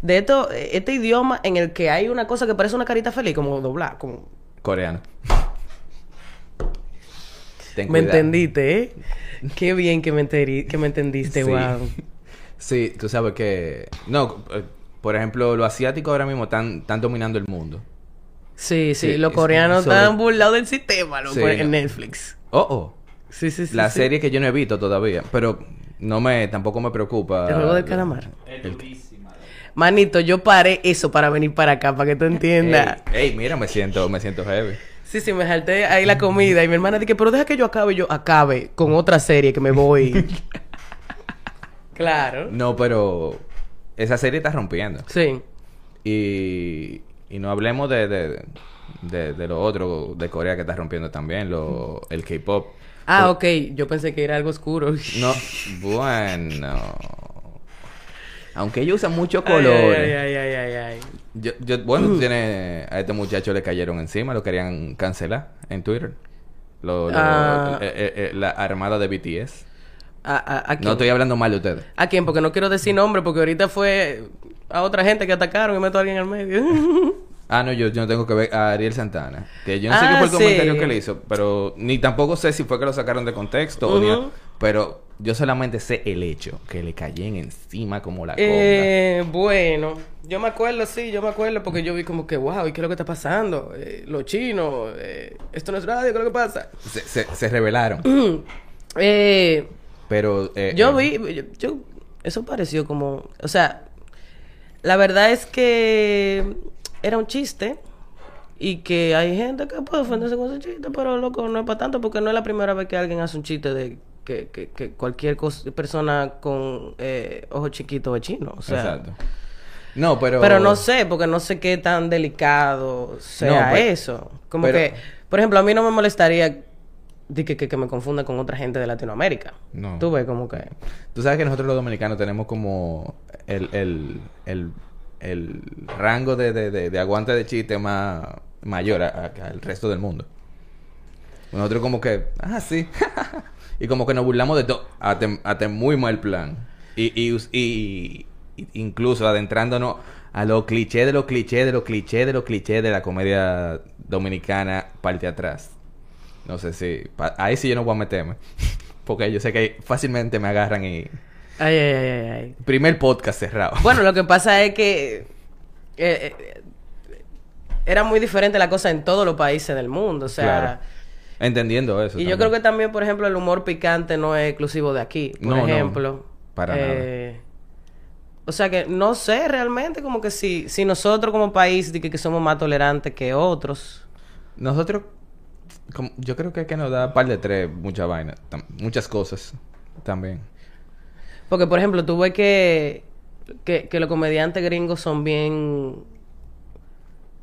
De esto, este idioma en el que hay una cosa que parece una carita feliz, como doblar, como... Coreano. Ten Me cuidado. entendiste, ¿eh? Qué bien que me, enteri- que me entendiste, Sí. wow. Sí, tú sabes que... No, eh, por ejemplo, los asiáticos ahora mismo están, están dominando el mundo. Sí, sí, Sí, los coreanos sobre- están burlados del sistema, loco, Sí, en no. Netflix. Oh, oh. Sí, sí, sí. La sí. serie que yo no he visto todavía, pero no me tampoco me preocupa. El juego del calamar. El- durísima. Manito, yo paré eso para venir para acá, para que tú entiendas. Ey, ey, mira, me siento, me siento heavy. Sí, sí, me salté ahí la comida y mi hermana dije, pero deja que yo acabe. Y yo, acabe con otra serie que me voy. claro. No, pero esa serie está rompiendo. Sí. Y, y no hablemos de, de, de, de lo otro de Corea que está rompiendo también, lo, el K-pop. Ah, ok. Yo pensé que era algo oscuro. No, bueno. Aunque ellos usan muchos Ay, colores. Ay, ay, ay, ay, ay. Yo, yo, bueno, tú tienes, a este muchacho le cayeron encima, lo querían cancelar en Twitter. Lo, lo- Ah. eh, eh, eh, la armada de BTS. ¿A, a, a quién? No estoy hablando mal de ustedes. ¿A quién? Porque no quiero decir nombre, porque ahorita fue a otra gente que atacaron y meto a alguien al medio. Ah, no, yo, yo no tengo que ver a Ariel Santana. Que yo no sé Ah, qué fue el sí. comentario que le hizo, pero ni tampoco sé si fue que lo sacaron de contexto o ni-. Pero yo solamente sé el hecho, que le cayen encima como la Eh, bueno, yo me acuerdo, sí, yo me acuerdo porque yo vi como que, wow, ¿y qué es lo que está pasando? Eh, los chinos, eh, esto no es radio, ¿qué es lo que pasa? Se, se, se revelaron. Eh, pero... eh, yo vi, yo, yo- eso pareció como, o sea, la verdad es que era un chiste y que hay gente que puede ofenderse con ese chiste, pero loco, no es para tanto porque no es la primera vez que alguien hace un chiste de que, que, que cualquier persona con eh, ojos chiquitos es chino, o sea... Exacto. No, pero... Pero no sé, porque no sé qué tan delicado sea No, pero- eso. Como pero- que, por ejemplo, a mí no me molestaría de que, que, que me confunda con otra gente de Latinoamérica. No. Tú ves como que... Tú sabes que nosotros los dominicanos tenemos como el, el, el el rango de, de, de, de aguante de chiste más mayor al resto del mundo. Nosotros como que, ah, sí. y como que nos burlamos de todo. Hasta, muy mal plan. Y, y, y- y- incluso adentrándonos a los clichés de los clichés de los clichés de los clichés de la comedia dominicana parte atrás. No sé si... ahí sí yo no voy a meterme. Porque yo sé que fácilmente me agarran y... Ay, ay, ay, ay, ay. Primer podcast cerrado. Bueno, lo que pasa es que eh, eh, era muy diferente la cosa en todos los países del mundo. O sea, Claro. Entendiendo eso. y yo creo que también, por ejemplo, el humor picante no es exclusivo de aquí. Por No, no, ejemplo. para Eh, O sea que no sé realmente como que si, si nosotros como país que, que somos más tolerantes que otros. Nosotros, como- yo creo que, que nos da par de tres, mucha vaina, muchas cosas también. Porque, por ejemplo, tú ves que, que, que los comediantes gringos son bien...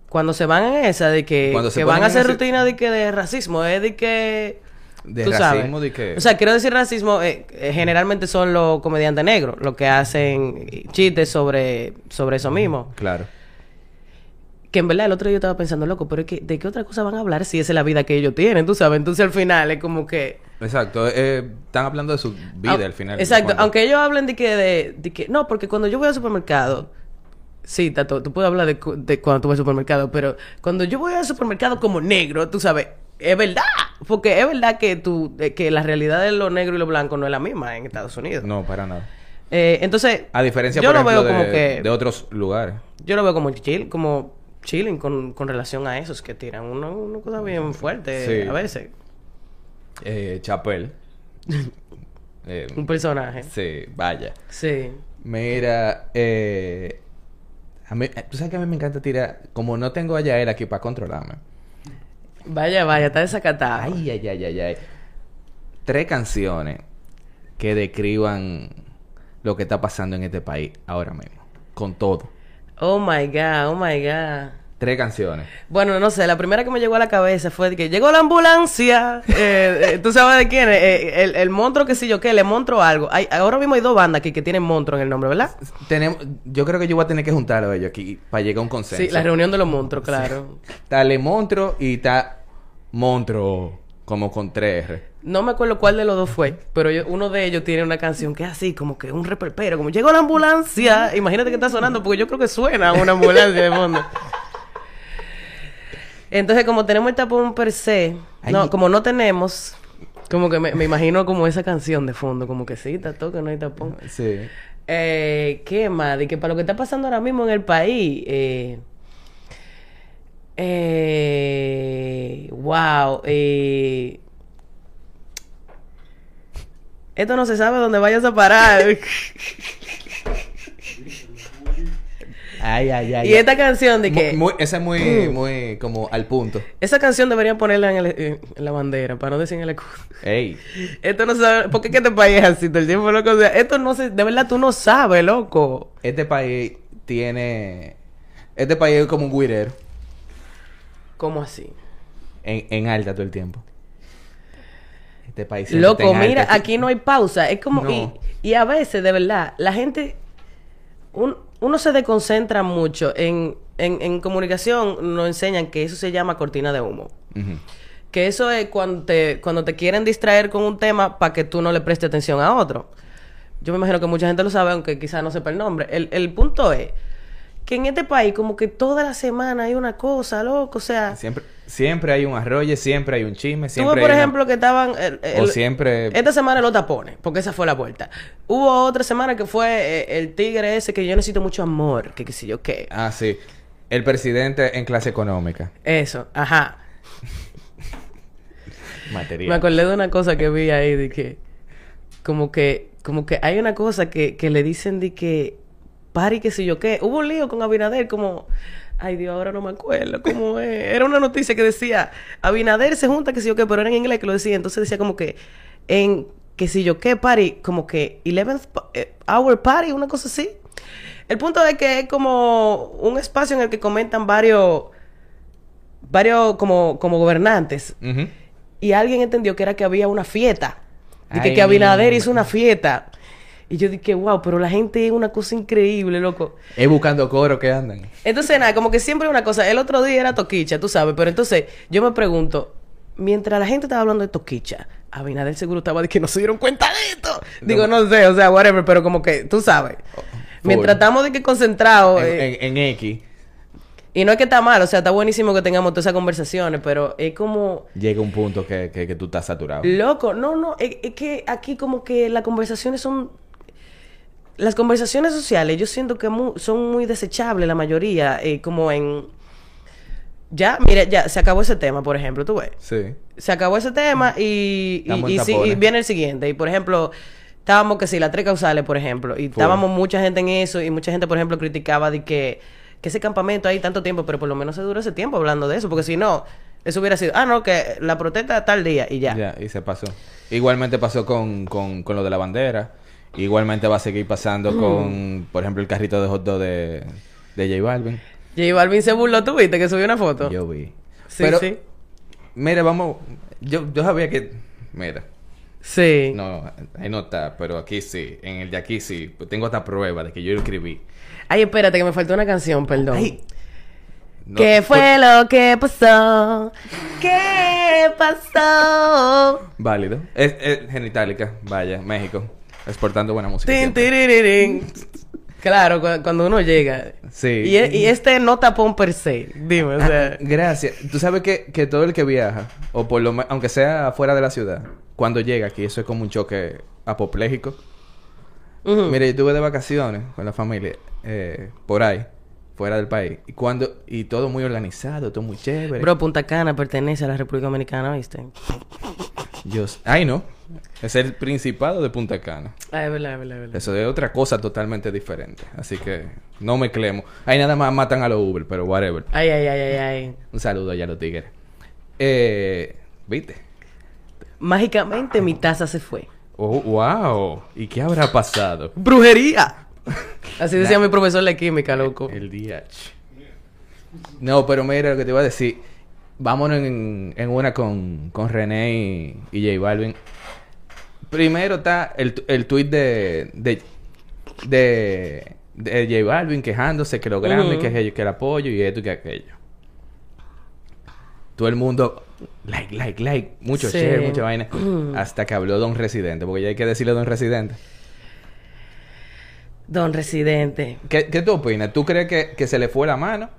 Cuando se van en esa de que, Cuando se que van a hacer ese- rutina de que de racismo, es de que... De tú racismo, sabes. de que... O sea, quiero decir racismo, eh, eh, generalmente son los comediantes negros los que hacen chistes sobre, sobre eso mismo. Claro. Que en verdad el otro día yo estaba pensando, loco, pero es que ¿de qué otra cosa van a hablar si esa es la vida que ellos tienen? Tú sabes, entonces al final es como que... Exacto. eh, están hablando de su vida al final. Exacto, aunque ellos hablen de que, de, de que... No, porque cuando yo voy al supermercado... Sí, Tato, tú puedes hablar de, cu- de cuando tú vas al supermercado, pero cuando yo voy al supermercado como negro, tú sabes, es verdad. Porque es verdad que, tú, eh, que la realidad de lo negro y lo blanco no es la misma en Estados Unidos. No, para nada. Eh, entonces, A diferencia, yo por lo veo como de, que... de otros lugares. Yo lo veo como chill, como chilling con, con relación a esos que tiran una, una cosa bien fuerte Sí. a veces. Eh, Chapel. Eh, Un personaje. sí, vaya. Sí. Mira, eh, a mí, eh, tú sabes que a mí me encanta tirar, como no tengo a Yael aquí para controlarme. Vaya, vaya, está desacatado. Ay, ay, ay, ay, ay. Tres canciones que describan lo que está pasando en este país ahora mismo. Con todo. Oh my God, oh my God. Tres canciones. Bueno, no sé, la primera que me llegó a la cabeza fue de que llegó la ambulancia. Eh, eh, ¿Tú sabes de quién? Eh, el, el monstruo que sí yo qué, le monstruo algo. Hay, ahora mismo hay dos bandas aquí que tienen monstruo en el nombre, ¿verdad? Tenemos, yo creo que yo voy a tener que juntarlo a ellos aquí para llegar a un consenso. Sí, la reunión de los monstruos, claro. Está Le Montro y está Montro, como con tres R. No me acuerdo cuál de los dos fue, pero yo- uno de ellos tiene una canción que es así, como que un reperpero, como llegó la ambulancia. Imagínate que está sonando, porque yo creo que suena una ambulancia de fondo. Entonces, como tenemos el tapón per se, no, como no tenemos, como que me, me imagino como esa canción de fondo, como que sí, está todo, que no hay tapón. Sí. Eh, ¿Qué más? De que para lo que está pasando ahora mismo en el país. Eh, eh, wow. eh, esto no se sabe dónde vayas a parar. Ay, ay, ay. y esta canción de que... Muy, esa es muy, muy como al punto. Esa canción deberían ponerla en, el- en- en la bandera, para no decir en el escudo. Ey. Esto no sabe... ¿Por qué que este país es así todo el tiempo, loco? O sea, esto no se... De verdad, tú no sabes, loco. Este país tiene. Este país es como un guirero. ¿Cómo así? En, en alta todo el tiempo. Este país Loco, alta. mira, aquí no hay pausa. Es como... No. Y, y a veces, de verdad, la gente... un- uno se desconcentra mucho. En, en, en comunicación nos enseñan que eso se llama cortina de humo. Que eso es cuando te, cuando te quieren distraer con un tema para que tú no le prestes atención a otro. Yo me imagino que mucha gente lo sabe, aunque quizás no sepa el nombre. El, el punto es que en este país como que toda la semana hay una cosa, loco. O sea, Siempre, siempre hay un arroyo, siempre hay un chisme, Tuve, siempre por hay una- ejemplo, que estaban... el- O el- siempre... Esta semana los tapones, porque esa fue la vuelta. Hubo otra semana que fue eh, el tigre ese que yo necesito mucho amor, que qué sé yo qué. Ah, sí. El presidente en clase económica. Eso, ajá. Material. Me acordé de una cosa que vi ahí, de que... Como que... Como que hay una cosa que, que le dicen de que... Pari, qué sé yo qué. Hubo un lío con Abinader, como... Ay, Dios, ahora no me acuerdo cómo es. Era una noticia que decía... Abinader se junta, qué sé yo qué, pero era en inglés que lo decía. Entonces decía como que... En... qué sé yo qué, party. Como que... 11th pa- eh, hour party, una cosa así. El punto es que es como... Un espacio en el que comentan varios... Varios como, como gobernantes. Y alguien entendió que era que había una fiesta. De que, que Abinader hizo una fiesta. Y yo dije, wow, pero la gente es una cosa increíble, loco. Es buscando coro que andan. Entonces, nada, como que siempre una cosa. El otro día era Toquicha, tú sabes. Pero entonces, yo me pregunto, mientras la gente estaba hablando de Toquicha, Abinader seguro estaba de que no se dieron cuenta de esto. Digo, no sé, o sea, whatever, pero como que, tú sabes. Mientras estamos de que concentrados. En, eh, en- en X y no es que está mal, o sea, está buenísimo que tengamos todas esas conversaciones, pero es como. llega un punto que, que, que tú estás saturado. Loco, no, no, es, es que aquí como que las conversaciones son... Las conversaciones sociales yo siento que mu- son muy desechables la mayoría, eh, como en... Ya, mira, ya, se acabó ese tema, por ejemplo, tú ves. Sí. Se acabó ese tema y, y, tapones. viene el siguiente. Y por ejemplo, estábamos que sí, las tres causales, por ejemplo, y estábamos mucha gente en eso y mucha gente, por ejemplo, criticaba de que, que ese campamento ahí tanto tiempo, pero por lo menos se duró ese tiempo hablando de eso, porque si no, eso hubiera sido, ah, no, que la protesta tal día y ya. Ya, y se pasó. Igualmente pasó con, con, con lo de la bandera. Igualmente va a seguir pasando Mm. con, por ejemplo, el carrito de hot dog de, de J Balvin. J Balvin se burló, ¿tú viste que subió una foto? Yo vi. Sí, Pero, sí. mira, vamos. Yo, yo sabía que. Mira, Sí. no, ahí no está, pero aquí sí. En el de aquí sí. Pues tengo esta prueba de que yo lo escribí. Ay, espérate, que me faltó una canción, perdón. Ay. No, ¿Qué fue- fue lo que pasó? ¿Qué pasó? Válido. Es, es genitálica. Vaya, México. Exportando buena música. Tin. Claro, cu- cuando uno llega. Sí. Y, e- y este no tapón per se. Dime, o Ah, sea. gracias. Tú sabes que, que todo el que viaja, o por lo menos, aunque sea fuera de la ciudad, cuando llega aquí, eso es como un choque apopléjico. ujú. Mire, yo estuve de vacaciones con la familia, eh, por ahí, fuera del país. Y cuando, y todo muy organizado, todo muy chévere. Bro, Punta Cana pertenece a la República Dominicana, ¿viste? Yo, ay no, es el Principado de Punta Cana. Ah, es verdad, es verdad, es verdad. Eso es otra cosa totalmente diferente. Así que no me clemo. Ahí nada más matan a los Uber, pero whatever. Ay, ay, ay, ay, ay. Un saludo allá a los tigres. Eh, ¿viste? Mágicamente mi taza se fue. Oh, wow. ¿Y qué habrá pasado? ¡Brujería! Así decía mi profesor de química, loco. El día. ch. No, pero mira lo que te iba a decir. Vámonos en, en una con, con René y, y J Balvin. Primero está el, el tweet de, de, de, de J Balvin quejándose que lo grande, Ujú. que, que el apoyo y esto y que aquello. Todo el mundo, like, like, like, mucho Sí. share, mucha vaina. Hasta que habló Don Residente, porque ya hay que decirle Don Residente. Don Residente. ¿Qué, qué tú opinas? ¿Tú crees que, que se le fue la mano?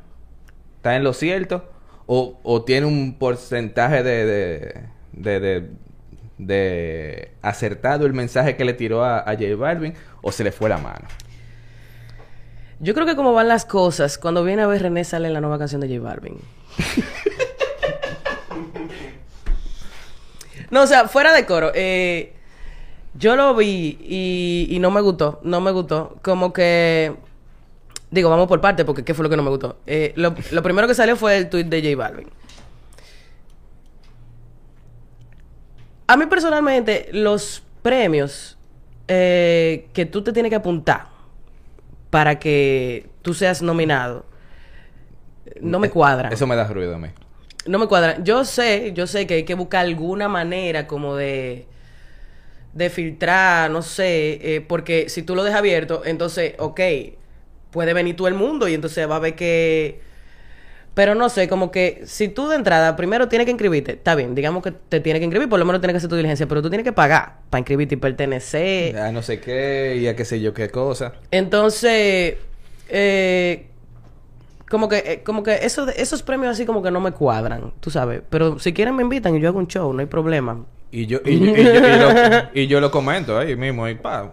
¿Está en lo cierto? ¿O, o tiene un porcentaje de, de, de, de- de acertado el mensaje que le tiró a, a J Balvin? ¿O se le fue la mano? Yo creo que como van las cosas, cuando viene a ver René sale la nueva canción de J Balvin. no, o sea, fuera de coro, eh, yo lo vi y, y no me gustó, no me gustó. Como que, digo, vamos por parte, porque ¿qué fue lo que no me gustó? Eh, lo, lo primero que salió fue el tweet de J Balvin. A mí personalmente, los premios eh, que tú te tienes que apuntar para que tú seas nominado, no me cuadran. Eso me da ruido a mí. No me cuadran. Yo sé, yo sé que hay que buscar alguna manera como de de filtrar, no sé, eh, porque si tú lo dejas abierto, entonces, ok, puede venir todo el mundo y entonces va a ver que... Pero no sé, como que si tú de entrada primero tienes que inscribirte, está bien, digamos que te tienes que inscribir, por lo menos tienes que hacer tu diligencia, pero tú tienes que pagar para inscribirte y pertenecer. A no sé qué y a qué sé yo qué cosa. Entonces, eh, como que, eh, como que eso esos premios así como que no me cuadran, tú sabes. Pero si quieren me invitan y yo hago un show, no hay problema. Y yo, y, yo- y yo- y lo, y yo lo comento ahí mismo. Y pa.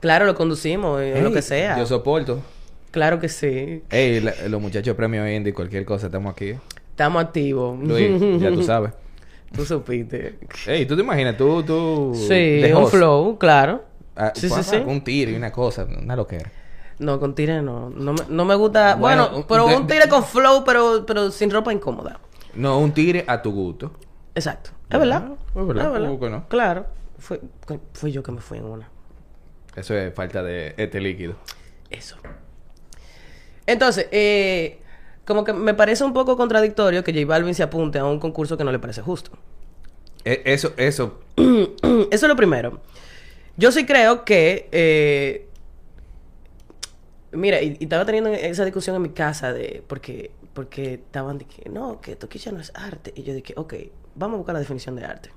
Claro, lo conducimos, eh, lo que sea. Yo soporto. Claro que sí. Ey, la- los muchachos premio indie, cualquier cosa, estamos aquí. Estamos activos. Luis, ya tú sabes. Tú supiste. Ey, ¿tú te imaginas? Tú, tú... Sí, un host, flow, claro. ah, sí, sí, sí. Un tiro y una cosa, una loquera. No, con tire no. No me, no me gusta. Bueno, Bueno, pero de- un tire con flow, pero, pero sin ropa incómoda. No, un tigre a tu gusto. Exacto. Es verdad. es verdad, ¿cómo que no? Claro. Fue, fui yo que me fui en una. Eso es falta de este líquido. Eso. Entonces, eh, como que me parece un poco contradictorio que J Balvin se apunte a un concurso que no le parece justo. E- Eso, eso. Eso es lo primero. Yo sí creo que... eh, mira, y, y estaba teniendo esa discusión en mi casa de... Porque, porque estaban de que, no, que toquilla no es arte. Y yo dije, ok, vamos a buscar la definición de arte.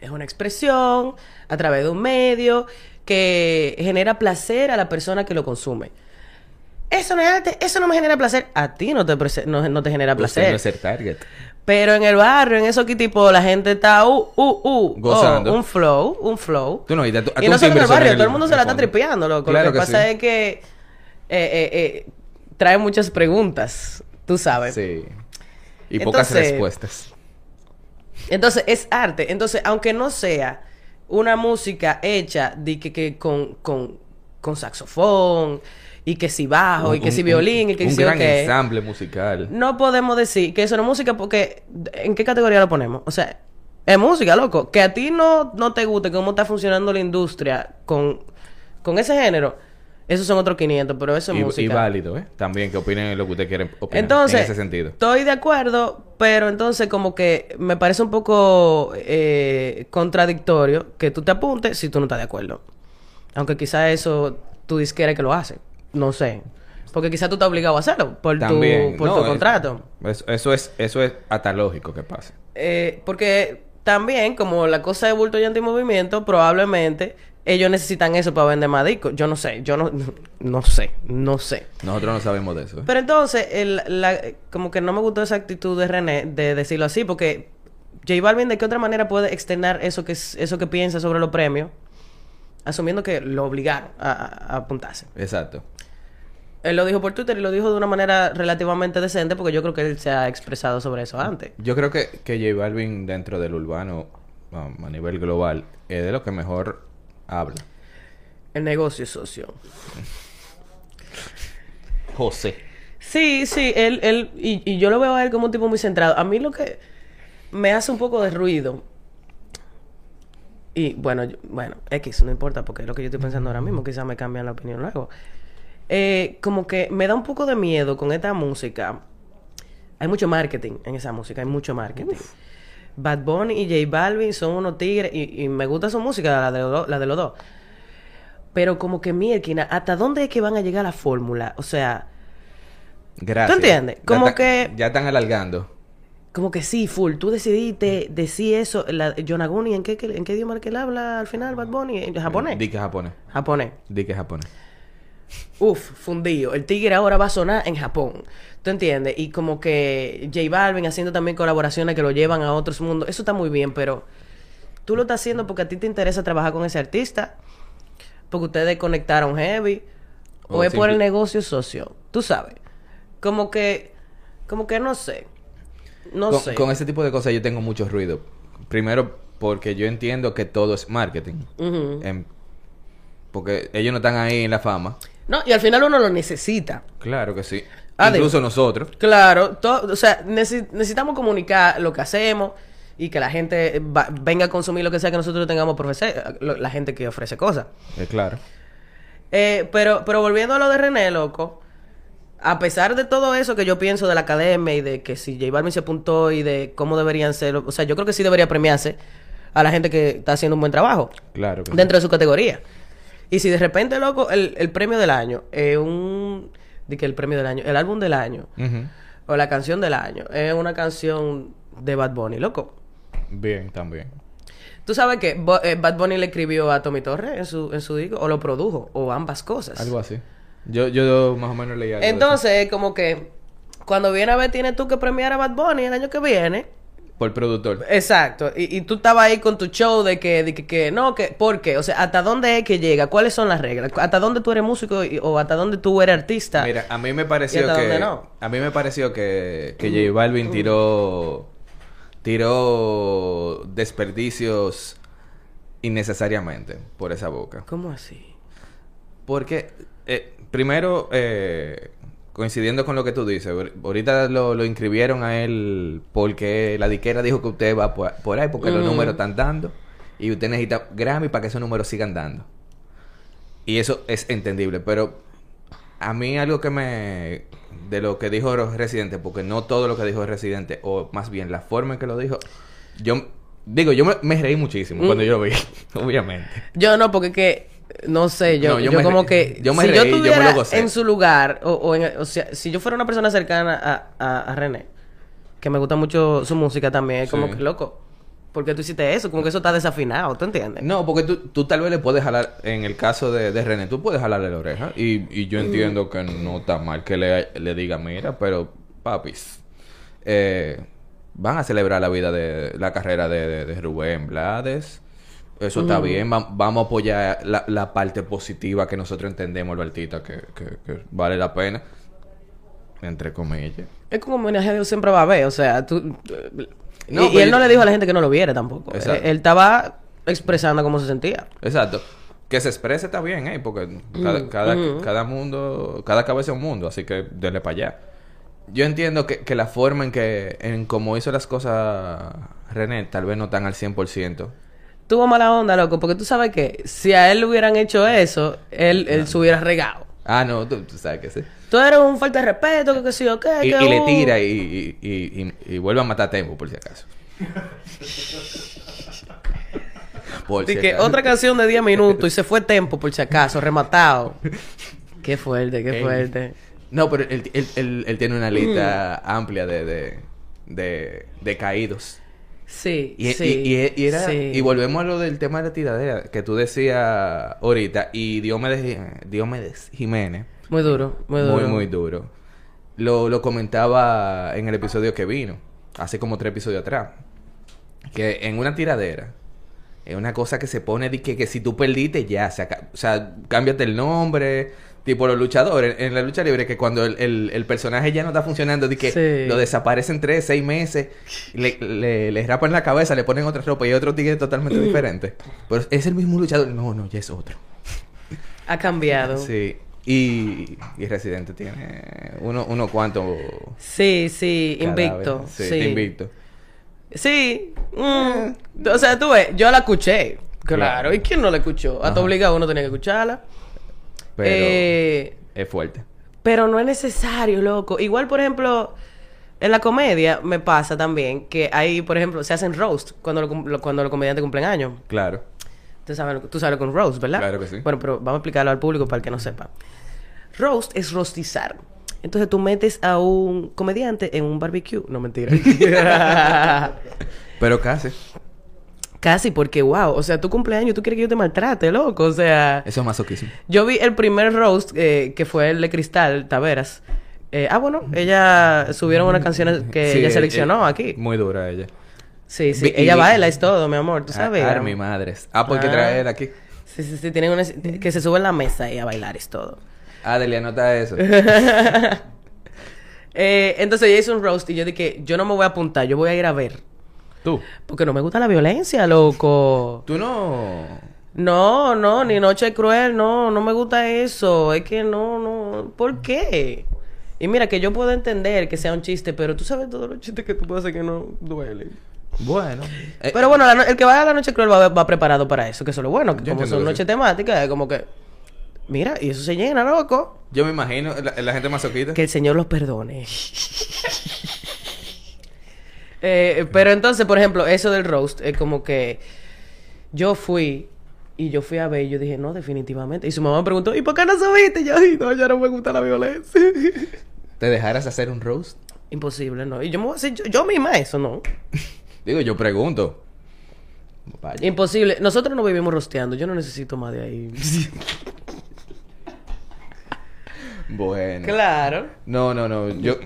Es una expresión a través de un medio que genera placer a la persona que lo consume. Eso no es arte, eso no me genera placer. A ti no te, no, no te genera Usted placer. no es el target. Pero en el barrio, en eso que tipo, la gente está, uh, uh, uh, Gozando. oh, un flow, un flow. Tú no, y, y no solo en el barrio, todo el mundo se la está tripeando, loco. Claro Lo que, que pasa sí. es que eh, eh, eh, trae muchas preguntas, tú sabes. Sí. Y pocas respuestas. Entonces, es arte. Entonces, aunque no sea una música hecha de que, que con, con, con saxofón, y que si bajo, y que si un- violín, y que un si gran qué, ensamble musical. no podemos decir que eso no es música porque ¿en qué categoría lo ponemos? O sea, es música, loco. Que a ti no, no te guste cómo está funcionando la industria con, con ese género, esos son otros 500, pero eso es y, música. y válido, ¿eh? También que opinen lo que usted quiere opinar Entonces, en ese sentido. estoy de acuerdo, pero entonces como que me parece un poco eh, contradictorio que tú te apuntes si tú no estás de acuerdo. Aunque quizá eso tu disquera que lo hace. No sé. Porque quizá tú estás obligado a hacerlo por También. tu, por no, tu eh, contrato. Eso, eso es, eso es hasta lógico que pase. Eh, porque también, como la cosa de bulto y antimovimiento, probablemente ellos necesitan eso para vender más discos. Yo no sé, yo no, no sé, no sé. Nosotros no sabemos de eso. ¿eh? Pero entonces, el, la- como que no me gustó esa actitud de René de decirlo así, porque J Balvin, ¿de qué otra manera puede externar eso que, es- eso que piensa sobre los premios? Asumiendo que lo obligaron a, apuntarse. Exacto. Él lo dijo por Twitter y lo dijo de una manera relativamente decente, porque yo creo que él se ha expresado sobre eso antes. Yo creo que, que J Balvin dentro del urbano, um, a nivel global, es de lo que mejor habla. El negocio socio. José. Sí, sí, él, él, y, y yo lo veo a él como un tipo muy centrado. A mí lo que me hace un poco de ruido, y bueno, yo- bueno, X, no importa, porque es lo que yo estoy pensando ahora mismo, quizás me cambian la opinión luego. Eh, como que me da un poco de miedo con esta música. Hay mucho marketing en esa música, hay mucho marketing. Bad Bunny y J Balvin son unos tigres, y, y me gusta su música, la de, los dos- la de los dos. Pero como que mierda, ¿hasta dónde es que van a llegar la fórmula? O sea, Gracias. ¿Tú entiendes? Ya Como que- Ya están alargando. Como que sí, full. Tú decidiste decir eso. La, Yonaguni, ¿en qué, ¿en qué idioma que él habla al final, Bad Bunny? ¿En japonés? Di que japonés. Japonés. Di que japonés. Uf, fundido. El tigre ahora va a sonar en Japón. ¿Tú entiendes? Y como que J Balvin haciendo también colaboraciones que lo llevan a otros mundos. Eso está muy bien, pero tú lo estás haciendo porque a ti te interesa trabajar con ese artista. Porque ustedes conectaron heavy. O, O es por el negocio socio. Tú sabes. Como que... Como que no sé. No con, sé. con ese tipo de cosas yo tengo mucho ruido. Primero, porque yo entiendo que todo es marketing. Em, porque ellos no están ahí en la fama. No, y al final uno lo necesita. Claro que sí. Ah, Incluso nosotros. Claro, todo, o sea, necesi- necesitamos comunicar lo que hacemos y que la gente va- venga a consumir lo que sea que nosotros tengamos por ofrecer, la gente que ofrece cosas. Eh, claro. Eh, pero, pero volviendo a lo de René, loco, a pesar de todo eso que yo pienso de la academia y de que si J Balvin se apuntó y de cómo deberían ser, o sea, yo creo que sí debería premiarse a la gente que está haciendo un buen trabajo Claro que sí. dentro de su categoría. Y si de repente, loco, el, el premio del año es un... De que el premio del año, el álbum del año o la canción del año es una canción de Bad Bunny, loco. Bien, también. Tú sabes que Bo- eh, Bad Bunny le escribió a Tommy Torres en su, en su disco, o lo produjo, o ambas cosas. Algo así. Yo, yo más o menos leía. Entonces, es como que cuando viene a ver, tienes tú que premiar a Bad Bunny el año que viene. Por productor. Exacto. Y, y tú estabas ahí con tu show de que, de que, que no, que, ¿por qué? O sea, ¿hasta dónde es que llega? ¿Cuáles son las reglas? ¿Hasta dónde tú eres músico y- o hasta dónde tú eres artista? Mira, a mí me ¿Y pareció hasta que dónde no? a mí me pareció que, que J Balvin tiró tiró desperdicios innecesariamente por esa boca. ¿Cómo así? Porque eh, primero eh, coincidiendo con lo que tú dices, ahor- ahorita lo, lo inscribieron a él porque la diquera dijo que usted va por, por ahí porque los números están dando y usted necesita Grammy para que esos números sigan dando. Y eso es entendible, pero a mí algo que me... De lo que dijo Residente, porque no todo lo que dijo Residente, o más bien la forma en que lo dijo, yo Digo, yo me, me reí muchísimo Mm. cuando yo lo vi, obviamente. Yo no, porque que, no sé, yo, No, yo yo, me como que, yo me si reí, yo yo me lo estuviera gocé. en su lugar, o, o, en- o sea, si yo fuera una persona cercana a, a, a René, que me gusta mucho su música también, es como Sí. que, loco, ¿por qué tú hiciste eso? Como que eso está desafinado, ¿tú entiendes? No, porque tú, tú tal vez le puedes jalar, en el caso de, de René, tú puedes jalarle la oreja. Y, y yo entiendo que no está mal que le, le diga, mira, pero papis, eh, van a celebrar la vida de la carrera de, de- de Rubén Blades. Eso está bien, va- vamos a apoyar la, la parte positiva que nosotros entendemos, Albertita, que, que, que vale la pena. Entre comillas. Es como un homenaje a Dios siempre va a haber, o sea, tú... No, y, él no le dijo a la gente que no lo viera tampoco. Él, él estaba expresando cómo se sentía. Exacto. Que se exprese está bien, ¿eh? Porque cada, cada, cada mundo, cada cabeza es un mundo, así que denle para allá. Yo entiendo que, que la forma en que, en cómo hizo las cosas René, tal vez no están al 100%. Tuvo mala onda, loco, porque tú sabes que si a él le hubieran hecho eso, él, él se hubiera regado. Ah, no, tú, tú sabes que sí. Tú eres un falta de respeto, que qué sé yo, qué, Y, que y le tira y, y, y, y- vuelve a matar a Tempo, por si acaso. Por si que acaso. otra canción de 10 minutos y se fue tempo, por si acaso, rematado. Qué fuerte, qué fuerte. No, pero él, él, él- él tiene una lista Mm. amplia de, de, de, de caídos. Sí, Y, sí. y, y- y era, sí. y volvemos a lo del tema de la tiradera que tú decías ahorita. Y Diomedes, Diomedes Jiménez, Muy duro, muy duro. muy, muy duro. Lo, lo comentaba en el episodio que vino, hace como tres episodios atrás. Que en una tiradera, es una cosa que se pone de que, que si tú perdiste, ya, se o sea, cámbiate el nombre. Tipo los luchadores, en la lucha libre, que cuando el, el- el personaje ya no está funcionando, de que Sí. lo desaparecen tres, seis meses, le, le, le rapan la cabeza, le ponen otra ropa y otro tigre totalmente diferente. Pero es el mismo luchador. No, no, ya es otro. Ha cambiado. Sí. Y, y Residente tiene uno, uno cuantos. Sí, sí, invicto. Sí, Sí, invicto. Sí. mm. O sea, tú ves, yo la escuché. Claro. Claro. ¿Y quién no la escuchó? A Ajá. tu obligado uno tenía que escucharla. Pero Eh, es fuerte. Pero no es necesario, loco. Igual, por ejemplo, en la comedia me pasa también que hay, por ejemplo, se hacen roast cuando, lo cum- lo- cuando los comediantes cumplen años. Claro. Tú sabes, lo- tú sabes lo que es un roast, ¿verdad? Claro que sí. Bueno, pero vamos a explicarlo al público para el que no sepa. Roast es rostizar. Entonces tú metes a un comediante en un barbecue. No, mentira. Pero casi. Casi porque, wow, o sea, tu cumpleaños, tú quieres que yo te maltrate, loco. O sea, Eso es masoquismo. yo vi el primer roast eh, que fue el de Cristal Taveras. Eh, ah, bueno, ella subieron unas canciones que Sí, ella eh, seleccionó eh, aquí. Muy dura ella. Sí, sí, ella baila, es todo, mi amor, tú sabes. Ah, mi madres. Ah, porque Ah. trae él aquí. Sí, sí, sí, tienen una... que se sube en la mesa y a bailar, es todo. Ah, Delia, anota eso. Eh, entonces ella hizo un roast y yo dije, yo no me voy a apuntar, yo voy a ir a ver. Tú. Porque no me gusta la violencia, loco. Tú no. No, no, ni Noche Cruel, no, no me gusta eso. Es que no, no. ¿Por qué? Y mira, que yo puedo entender que sea un chiste, pero tú sabes todos los chistes que tú puedes hacer que no duelen. Bueno. Eh, Pero bueno, la no- el que vaya a la Noche Cruel va, va preparado para eso, que eso es lo bueno. Que como son noches sí. temáticas, es como que. Mira, y eso se llena, loco. Yo me imagino, la, la gente masoquista. Que el Señor los perdone. Eh, pero entonces, por ejemplo, eso del roast es como que yo fui y yo fui a ver y yo dije, no, definitivamente. Y su mamá me preguntó, ¿y por qué no subiste? Y yo, "Ay, no, ya no me gusta la violencia. ¿Te dejaras hacer un roast? Imposible, ¿no? Y yo me voy a hacer yo, yo misma eso, ¿no? Digo, yo pregunto. Vaya. Imposible. Nosotros no vivimos rosteando. Yo no necesito más de ahí. Bueno. claro. No, no, no. Yo.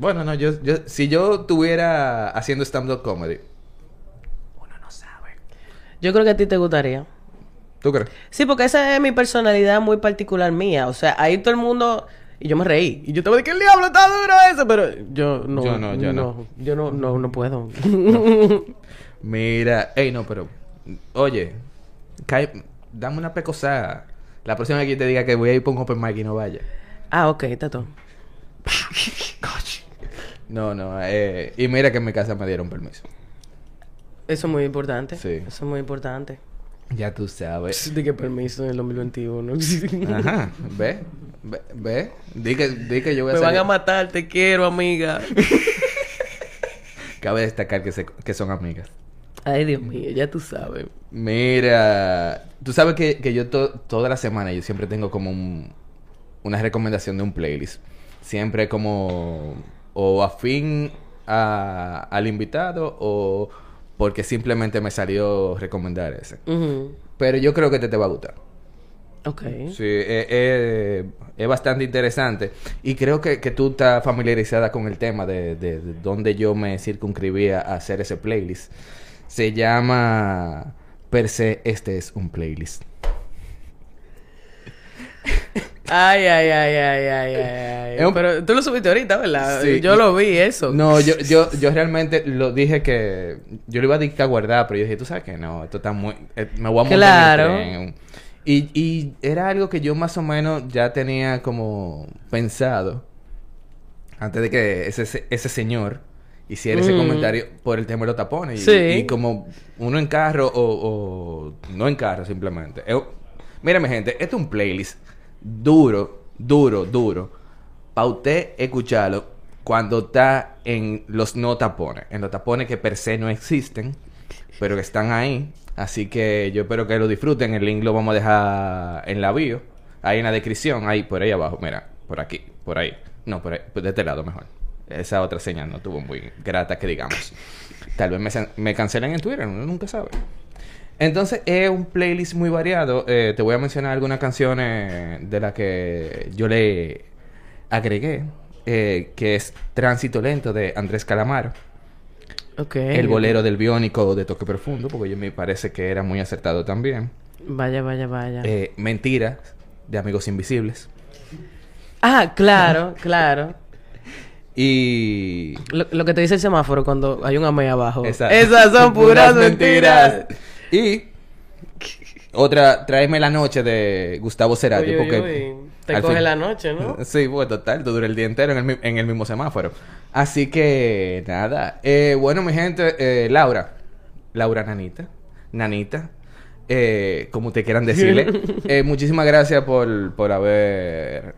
Bueno, no, yo, yo. Si yo estuviera haciendo stand-up comedy. Uno no sabe. Yo creo que a ti te gustaría. ¿Tú crees? Sí, porque esa es mi personalidad muy particular mía. O sea, ahí todo el mundo... Y yo me reí. Y yo te voy a decir que el diablo está duro eso, pero yo no. Yo no, yo no. Yo no, no, no puedo. Mira. Ey, no, pero. Oye. cae- dame una pecosa. La próxima vez que te diga que voy a ir por un open mic y no vaya. ah, ok, está todo. No, no. Eh, y mira que en mi casa me dieron permiso. Eso es muy importante. Sí. Eso es muy importante. Ya tú sabes. De qué permiso en el 2021. Ajá. ¿Ve? ¿Ve? ¿Ve? Di que, di que yo voy a Me van a matar, te quiero, amiga. Cabe destacar que, se- que son amigas. Ay, Dios mío, ya tú sabes. Mira, tú sabes que, que yo to- toda la semana yo siempre tengo como un- una recomendación de un playlist. Siempre como o afín a- al invitado o porque simplemente me salió recomendar ese. Pero yo creo que te, te va a gustar. Ok. Sí, eh, eh, es bastante interesante. Y creo que, que tú estás familiarizada con el tema de, de, de dónde yo me circunscribía a hacer ese playlist. Se llama Per se, este es un playlist. Ay, ay, ay, ay, ay, ay, ay. Un- Pero tú lo subiste ahorita, ¿verdad? Sí. Yo lo vi, eso. No, yo, yo, yo realmente lo dije que yo lo iba a dictar guardar, pero yo dije, tú sabes que no, esto está muy... eh, me voy a montar Claro. en el tren. Y, y era algo que yo más o menos ya tenía como pensado antes de que ese, ese señor hiciera ese Mm. comentario por el tema de los tapones. Y, Sí. y como uno en carro o, o no en carro simplemente. Mira mi gente, esto es un playlist duro, duro, duro. Para usted escucharlo cuando está en los no tapones. En los tapones que per se no existen, pero que están ahí. Así que yo espero que lo disfruten. El link lo vamos a dejar en la bio. Ahí en la descripción. Ahí, por ahí abajo. Mira, por aquí, por ahí. No, por ahí, pues de este lado mejor. Esa otra señal no tuvo muy grata que digamos. Tal vez me, me cancelen en Twitter, uno nunca sabe. Entonces es un playlist muy variado. Eh, te voy a mencionar algunas canciones de las que yo le agregué. eh, que es Tránsito Lento de Andrés Calamaro. Ok. El bolero del biónico de Toque Profundo, porque yo me parece que era muy acertado también. Vaya, vaya, vaya. Eh, Mentira de Amigos Invisibles. Ah, claro, claro. Y Lo, lo que te dice el semáforo cuando hay un ame abajo. Esa- Esas son puras mentiras. Y otra, Tráeme la noche de Gustavo Cerati. Uy, uy, porque uy. Te coge fin- la noche, ¿no? Sí, bueno, total, tú dura el día entero en el, en el mismo semáforo. Así que, nada. Eh, bueno, mi gente, eh, Laura. Laura Nanita. Nanita. Eh, como ustedes quieran decirle. Eh, muchísimas gracias por, por haber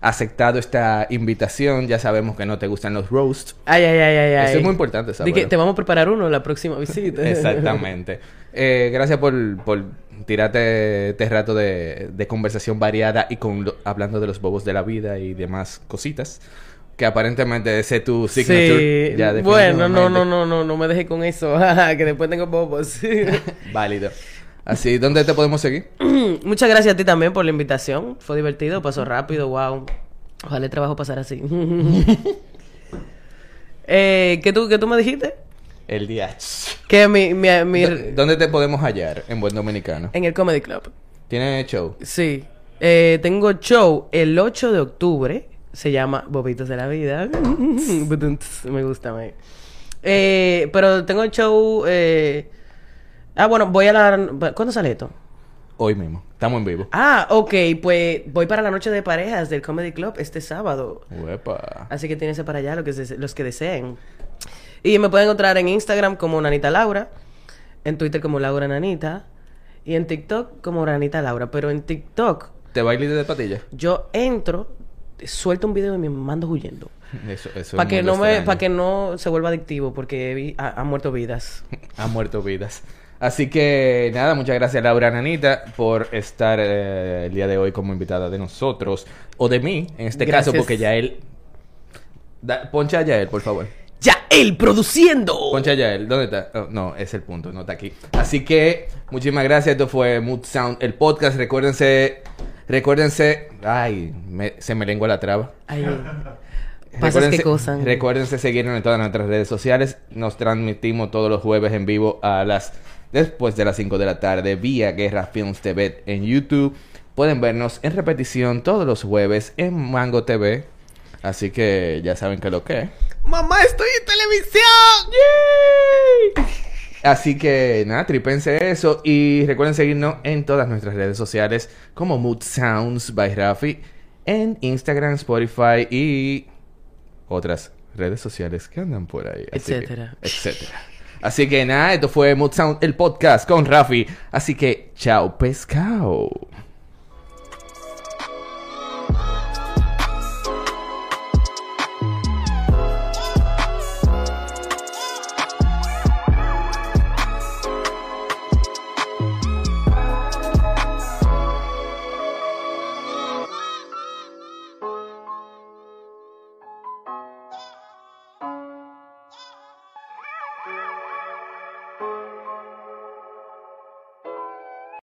aceptado esta invitación. Ya sabemos que no te gustan los roasts. Ay, ay, ay, ay, ay. Eso es muy importante que te vamos a preparar uno la próxima visita. Exactamente. Eh, gracias por, por tirarte este rato de, de conversación variada y con lo- hablando de los bobos de la vida y demás cositas. Que aparentemente ese es tu signature. Sí. Ya bueno, no, no, no, no, no me dejes con eso. que después tengo bobos. Válido. Así, ¿dónde te podemos seguir? Muchas gracias a ti también por la invitación. Fue divertido, pasó rápido, wow. Ojalá el trabajo pasara así. eh, ¿qué, tú, ¿Qué tú me dijiste? El día. Que mi, mi, mi- ¿Dó- ¿Dónde te podemos hallar en Buen Dominicano? en el Comedy Club. ¿Tiene show? Sí. Eh, tengo show el 8 de octubre. Se llama Bobitos de la Vida. Me gusta, me. Eh, pero tengo el show. eh, Ah, bueno, voy a la. ¿Cuándo sale esto? Hoy mismo. Estamos en vivo. Ah, ok, pues voy para la noche de parejas del Comedy Club este sábado. Uepa. Así que tienes para allá lo que los que deseen. Y me pueden encontrar en Instagram como Nanita Laura, en Twitter como Laura Nanita y en TikTok como Nanita Laura. Pero en TikTok ¿Te bailes de patilla? yo entro, suelto un video y me mando huyendo. Eso, eso Para es que no me, para que no se vuelva adictivo, porque ha, ha muerto vidas. Han muerto vidas. Así que nada, muchas gracias Laura Nanita por estar eh, el día de hoy como invitada de nosotros. O de mí, en este Gracias. caso, porque ya él... Da- poncha a Yael, por favor. ¡Ya él produciendo! Poncha a Yael. ¿Dónde está? Oh, no, es el punto, no está aquí. Así que muchísimas gracias. Esto fue Mood Sound, el podcast. Recuérdense... Recuérdense... Ay, me- se me lengua la traba. Ay, pasas cosa. Recuérdense seguirnos en todas nuestras redes sociales. Nos transmitimos todos los jueves en vivo a las después de las 5 de la tarde vía Guerra Films TV en YouTube. Pueden vernos en repetición todos los jueves en Mango TV. Así que ya saben que lo que es. ¡Mamá, estoy en televisión! Así que nada, tripense eso y recuerden seguirnos en todas nuestras redes sociales como Mood Sounds by Rafi en Instagram, Spotify y otras redes sociales que andan por ahí. Que- Etcétera. etcétera. Así que nada, esto fue Mood Sound, el podcast con Rafi. Así que chao pescado.